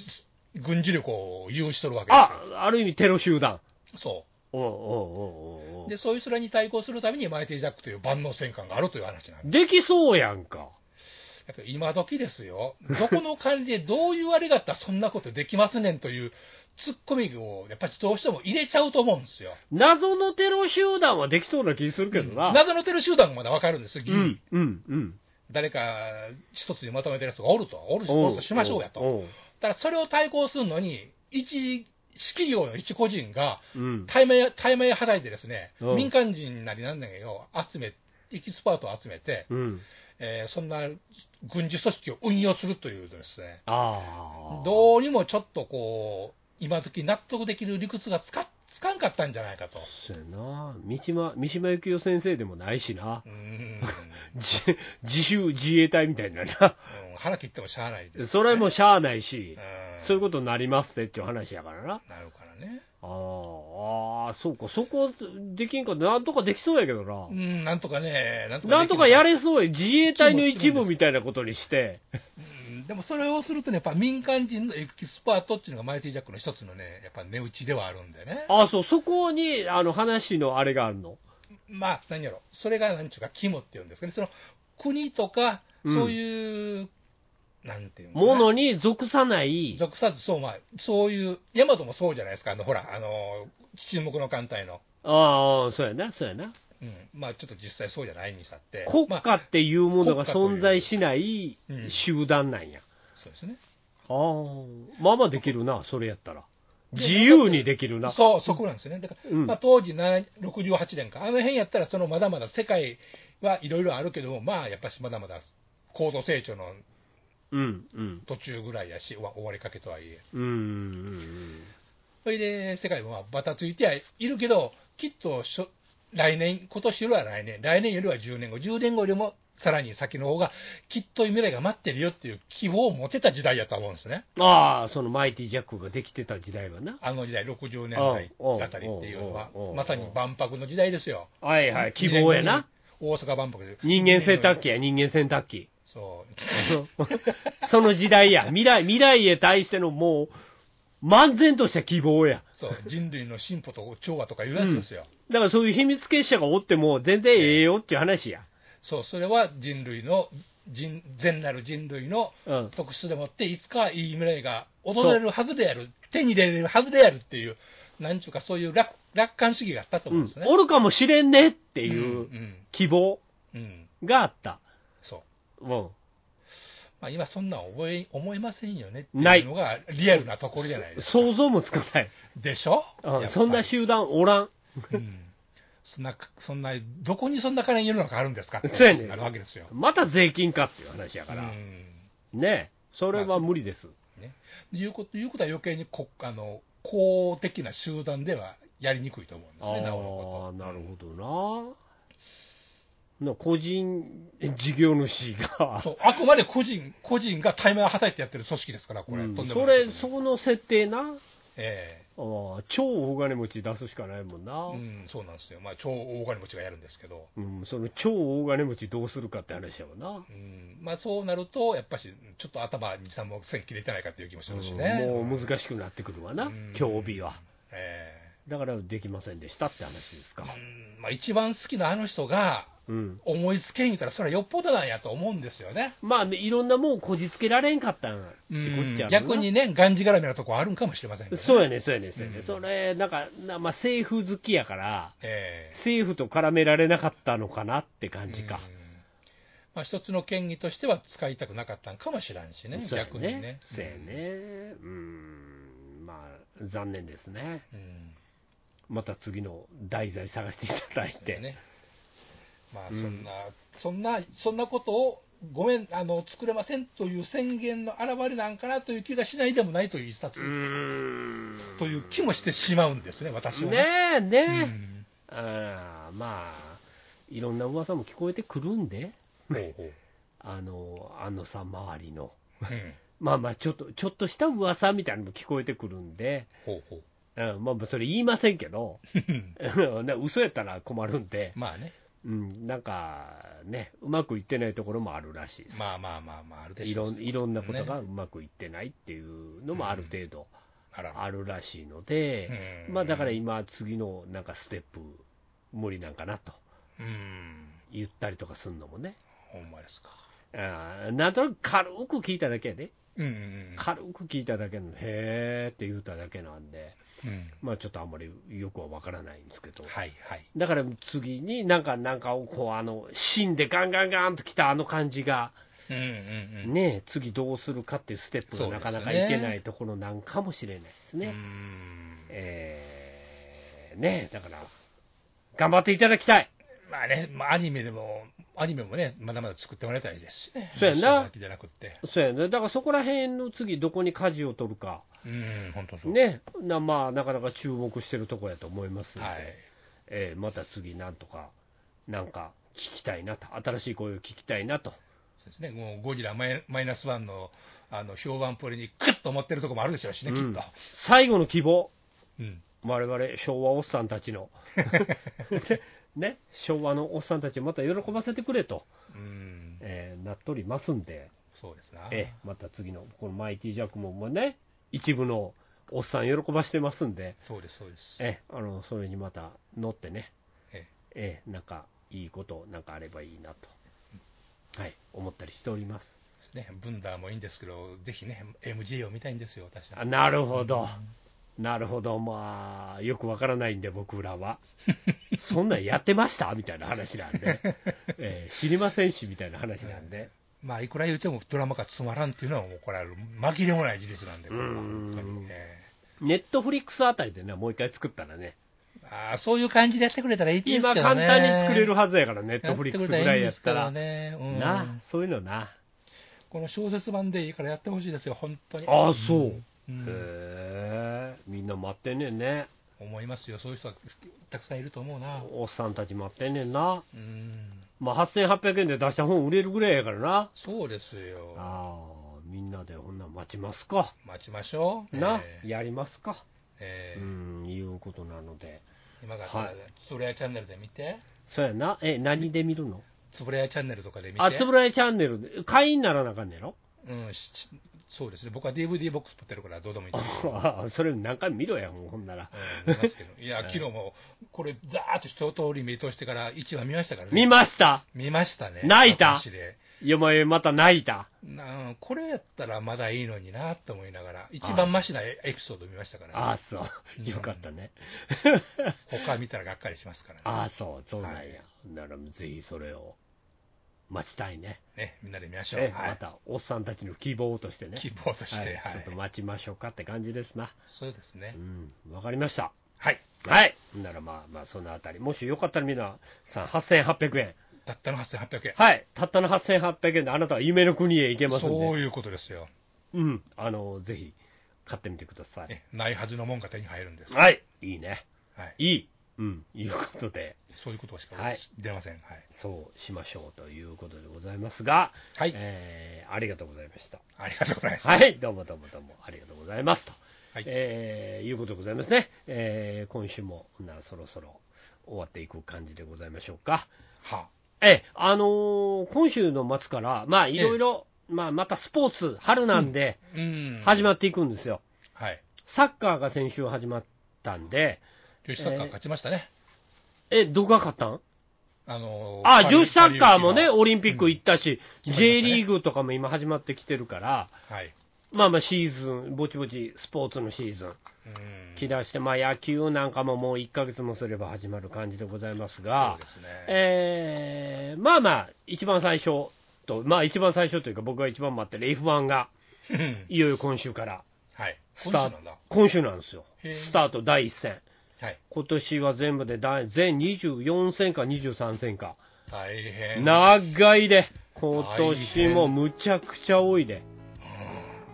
軍事力を有しとるわう。けで。あ、ある意味テロ集団。そうんうんうんうんうう。んで、そういう人らに対抗するためにマイティジャックという万能戦艦があるという話なんです。できそうやんか。だけど今時ですよ。どこの管理でどういうあれがあったらそんなことできますねんというツッコミをやっぱりどうしても入れちゃうと思うんですよ。謎のテロ集団はできそうな気するけどな。謎のテロ集団もまだわかるんですよ、ギリ、うん、うん、うん。誰か一つにまとめてる人がおると、おるおるとしましょうやと。ただそれを対抗するのに、一、企業の一個人がうん。対面、対面はたいてですね、うん民間人なりなんだけど、集め、エキスパートを集めて、うん。えーそんな軍事組織を運用するというですね、ああ。どうにもちょっとこう、今時納得できる理屈がつかつかんかったんじゃないかと。そうやな、三島三島由紀夫先生でもないしなう、ん、じ自主自衛隊みたいなな、うん腹切ってもしゃあないです、それはもうしゃあないし、うんそういうことになりますってっていう話やからな。なるからね。あーあー、そうか、そこできんかなんとかできそうやけどな。う。ん、なんとかね、なんとな。んとかやれ、れそうや、自衛隊の一部みたいなことにして、うん、でもそれをするとね、やっぱ民間人のエキスパートっていうのがマイティジャックの一つのね、やっぱ値打ちではあるんでね。ああ、そう、そこにあの話のあれがあるの？まあ、何やろ、それがなんちゅうか、肝っていうんですかね、その国とか、うん。そういう、なんていうのものに属さない、属さず、そう、まあ、そういう、ヤマトもそうじゃないですか、あのほら、あの沈黙の艦隊の、ああ、そうやな、そうやな。うん、まあ、ちょっと実際そうじゃないにしたって、国まあ、家っていうものが存在しないうん集団なんや。そうですね。ああ、まあまあできるな、それやったら。自由にできるな。そう、そこなんですよね。だから、うんまあ、当時な68年か、あの辺やったら、そのまだまだ世界はいろいろあるけども、まあ、やっぱしまだまだ高度成長のうん、うん。途中ぐらいやし、わ終わりかけとはいえ。うん、うん、それで、世界もまあバタついてはいるけど、きっとしょ来年、今年よりは来年、来年よりは10年後、10年後よりもさらに先の方が、きっと未来が待ってるよっていう希望を持てた時代やと思うんですね。うん。ああ、そのマイティジャックができてた時代はな。あの時代、60年代あたりっていうのはうんうんうんう、んまさに万博の時代ですよ。はいはい、希望やな。。大阪万博で。人間洗濯機や、人間洗濯機。そう。その時代や。未来、未来へ対してのもう、漫然とした希望や。そう、人類の進歩と調和とかいうやつですよ。だからそういう秘密結社がおっても全然ええよっていう話や。そう、それは人類の、人善なる人類のうん。特質でもって、いつかいい未来が訪れるはずである、手に入れれるはずであるっていう、なんちゅうか、そういう楽楽観主義があったとうん思うんですね。おるかもしれんねってていううん、希望うんうんがあった。そう。うん。まあ、今、そんなん覚え思いませんよねってないいうのがリアルなところじゃないですか。想像もつかない。でしょ？うんやっぱりそんな集団おらん。うんそんな、そんな、どこにそんな金世の中あるんですかってそうやねんなるわけですよ。また税金かっていう話やから。うんねそれは無理です。いうこということは余計にこあの公的な集団ではやりにくいと思うんですね、なおのああ、こと。なるほどな。な個人事業主が、そうあくまで個人個人が対面をはたいてやってる組織ですから、これ、うん。とんでそれ、その設定な、えああ超大金持ち出すしかないもんな、えうん、そうなんですよ、まあ、超大金持ちがやるんですけど、うんその超大金持ちどうするかって話やもんな。うん。まあ、そうなると、やっぱし、ちょっと頭2、3本線切れてないかっていう気もするしね。うんもう難しくなってくるわな、うん。競技は。えだからできませんでしたって話ですか。え。うん。まあ、一番好きなあの人がうん。思いつけん言うたら、それはよっぽどなんやと思うんですよね。まあ、いろんなもんこじつけられんかったんってこっちゃ逆にね、がんじがらめなとこあるんかもしれませんけどねそうやね、そうやね、そうやね。うんそれ、なんか、なまあ、政府好きやから、ええ政府と絡められなかったのかなって感じか。うんまあ、一つの権利としては使いたくなかったんかもしれんしね、そうや逆にね。そうやね。うん。まあ、残念ですね。うん。また次の題材探していただいて。ね。まあ、うん。そんな、そんな、そんなことを、ごめん、あの、作れませんという宣言の表れなんかなという気がしないでもないという一冊。という気もしてしまうんですね、私は。ね。ねえ、ねえ。うん。あーまあ、いろんな噂も聞こえてくるんで、(laughs) あの、あのさん周りの。うん。まあまあ、ちょっと、ちょっとした噂みたいなのも聞こえてくるんで、ほうほう。うん、まあ、それ言いませんけど、な (laughs) (laughs) 嘘やったら困るんで、まあね、うん、なんかね、うまくいってないところもあるらしいです。まあまあまあまあ、あるでしょいろんいろんなことがねうまくいってないっていうのもある程度あるらしいので、うん。まあだから今、次のなんかステップ、無理なんかなとうん。言ったりとかするのもね、ほんまですか。あーなんとなく軽く聞いただけやで、うんうん軽く聞いただけの、へーって言っただけなんで、うん。うん。まあちょっとあんまりよくはわからないんですけど。はいはい。だから次になんか、なんかをこう、あの、芯でガンガンガンときたあの感じが、うんうんうん。ね、次どうするかっていうステップがなかなかいけないところなんかもしれないですね。うんえーね、だから、頑張っていただきたい。まあね、まあ、アニメでも、アニメもね、まだまだ作ってもらいたいですしね。そうやなじゃなくって。そうやね、だからそこら辺の次、どこに舵を取るか、うん、本当そう。ね、なまあ、なかなか注目してるところやと思いますので、はい。えーまた次、なんとか、なんか聞きたいなと、新しい声を聞きたいなと、そうですね、もうゴジラマイマイナスワンのあの評判ポリにクッと思ってるところもあるでしょうしね、うんきっと。最後の希望、うん。我々昭和おっさんたちの、(laughs) ね、昭和のおっさんたちをまた喜ばせてくれと、うん。えーなっとりますんで、そうですな。えーまた次の、このマイティジャックモンもね、一部のおっさん喜ばしてますんで、そうです、そうです。えーあのそれにまた乗ってね、ええーなんかいいことなんかあればいいなと、はい、思ったりしております。ね、ブンダーもいいんですけど、ぜひね、MJ を見たいんですよ、私は。あなるほど、なるほど、まあ、よくわからないんで、僕らは。そんなんやってました？みたいな話なんで、(laughs) えー知りませんしみたいな話なんで、まあ、いくら言ってもドラマがつまらんっていうのは、もうこれは紛れもない事実なんで、これはうん本当に。えネットフリックスあたりでね、もう一回作ったらね、えああそういう感じでやってくれたらいいですけど今、ね。簡単に作れるはずやから、ネットフリックスぐらいやったら、ね。うん。な、そういうのな、この小説版でいいからやってほしいですよ、本当に。ああ、そう、うんへえ、みんな待ってんねんね、思いますよ、そういう人がたくさんいると思うな。おっさんたち待ってんねんな、うん、まあ、8800円で出した本売れるぐらいやからな、そうですよ。ああ、みんなでほんなん待ちますか。待ちましょう。な、ええ。やりますか、ええ。うん、いうことなので、今がったらはい、つぶらやチャンネルで見て、そうやな、え、何で見るの？つぶらやチャンネルとかで見て、あ、つぶらやチャンネルで、会員にならなあかんねやろ？うん、そうですね、僕は DVD ボックス持ってるから、どうでもいいです。けど、あそれ何回も見ろや、もうほんなら。うん見ますけど、いや、(laughs) 昨日も、これ、ざーっと一通り見通してから、1話見ましたからね、見ました。見ましたね、泣いた。よまよまた泣いた。なこれやったらまだいいのになと思いながら、一番マシなエエピソード見ましたから、ああ、そう。よかったね。他見たらがっかりしますからね、ああ、そう、そうなんや。はい。なら、ぜひそれを待ちたいね。ね、みんなで見ましょう、えはいまた、おっさんたちの希望としてね。希望として、はいはいちょっと待ちましょうかって感じですな。そうですねう、ん、わかりました。はい、はい。ならまあまあ、そのあたり。もしよかったら皆さん、8800円。たったの8800円、はい。たったの8800円であなたは夢の国へ行けますんで。そういうことですよ、うん。あの、ぜひ、買ってみてください。ねないはずのもんが手に入るんです、はい。いいね。はい、いい。うん。いうことで、そういうことしかはい出ません、はい、そうしましょうということでございますが、はいえーありがとうございました。ありがとうございました。はい。どうもどうもどうもありがとうございますと。はいえーいうことでございますね。えー今週も、な、そろそろ終わっていく感じでございましょうか。はええ、あのー今週の末から、まあ、いろいろ、まあ、またスポーツ、春なんで、うん、始まっていくんですよ。はい、サッカーが先週始まったんで、女子サッカー勝ちましたね、え、どこが勝ったん？あのあ、パリ女子サッカーもね、オリンピック行ったし、うん。J リーグとかも今始まってきてるから、はい、まあまあシーズン、ぼちぼちスポーツのシーズン、うん、来だして、まあ野球なんかももう1ヶ月もすれば始まる感じでございますそうがで、すね、えー、まあまあ、一番最初と、まあ一番最初というか、僕が一番待ってる F1 が、うん。いよいよ今週からはい、スタート今週なんだ、今週なんですよ。スタート第1戦。はい、今年は全部で第全24戦か23戦か。大変、長いで、今年もむちゃくちゃ多いで、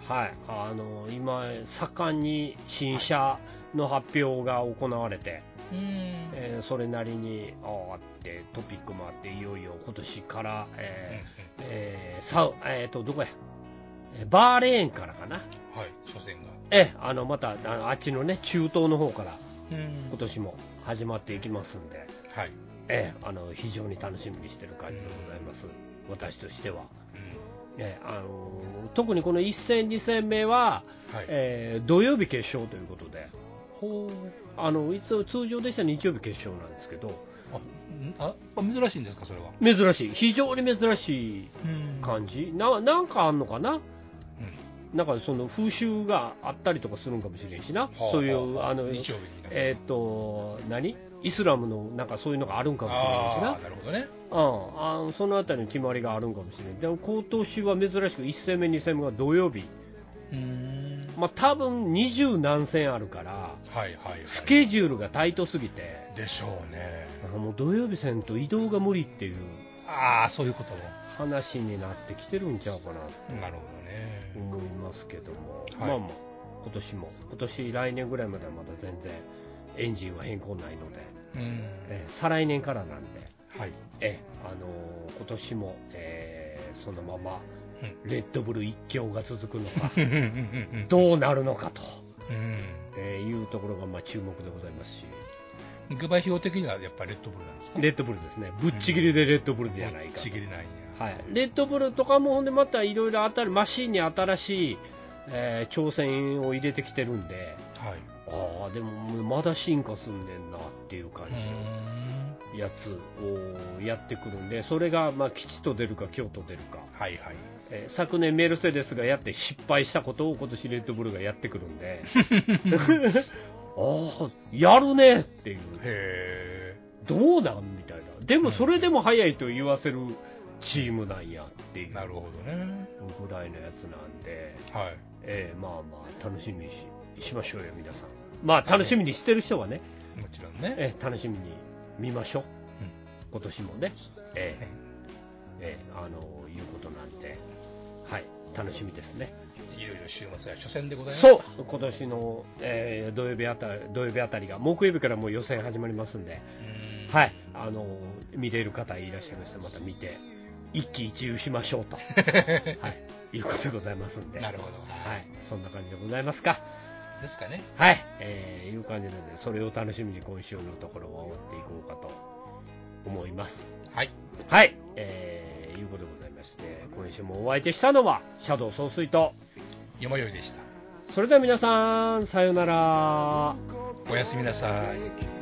はい、あの今、盛んに新車の発表が行われて、うん、えーそれなりにああって、トピックもあって、いよいよ今年から、えーえーサウえーとどこや、えーバーレーンからかな、はい、初戦が、えあのまたあっちのね、中東の方から。うん今年も始まっていきますんで。はい、ええ、あの非常に楽しみにしてる感じでございます、私としては。うん。ええあの特にこの1戦、2戦目は、はい、えー土曜日決勝ということで、あのいつ通常でしたら日曜日決勝なんですけど、あ珍しいんですか、それは？珍しい、非常に珍しいうん。感じ、ななんかあんのかな、うんなんかその風習があったりとかするんかもしれんしな、そういう、はあのえっ、と、何？イスラムのなんかそういうのがあるんかもしれんしなあ。ーなるほどね。うん、あそのあたりの決まりがあるんかもしれない、でも今年は珍しく1戦目、2戦目が土曜日、うんまあ多分二十何戦あるから、はいはい、はい。スケジュールがタイトすぎて、でしょうね。あもう土曜日戦と移動が無理っていうああ、そういうこと話になってきてるんちゃうかなとなるほどね。思いますけども、はい。まあまあ、今年も、今年来年ぐらいまではまだ全然エンジンは変更ないので、うん。えー再来年からなんで、はい。えーあのー今年も、えーそのままうん。レッドブル一強が続くのか、うん。うんうんうんどうなるのかと、うん。えーいうところがまあ注目でございますし、下馬評的にはやっぱりレッドブルなんですか？レッドブルですね、ぶっちぎりでレッドブルじゃないかと。ちぎりないんや。はい、レッドブルとかもほんでまたいろいろ当たるマシンに新しい、えー挑戦を入れてきてるんで。はい。ああでもまだ進化すんねんなっていう感うじん。のやつをやってくるんでそれがまあ吉と出るか京と出るか、はいはい。えー昨年メルセデスがやって失敗したことを今年レッドブルがやってくるんで。(laughs) ああやるねっていう。へどうなんみたいな。でもそれでも早いと言わせるチームなんやっていう。え。なるほどね。ぐらいのやつなんで、はい。えーまあまあ楽しみにししましょうよ皆さん。まあ楽しみにしてる人はね、もちろんね。えー楽しみに見ましょう、うん。今年もね。えーえーあのいうことなんで。はい。楽しみですね。いよいよ週末は初戦でございます。そう。今年の、えー土曜日あたり土曜日あたりが木曜日からもう予選始まりますんで、うん。はい。あの見れる方いらっしゃいましたらまた見て一喜一憂しましょうと、(laughs) はい、いうことでございますんでなるほど。はい、そんな感じでございますか。ですかね。はい、えー、いう感じなので、それを楽しみに今週のところは終わっていこうかと思います。はい。はい、えー、いうことでございまして、今週もお相手したのは、シャドウ総帥と、よもよいでした。それでは皆さん、さようなら。おやすみなさい。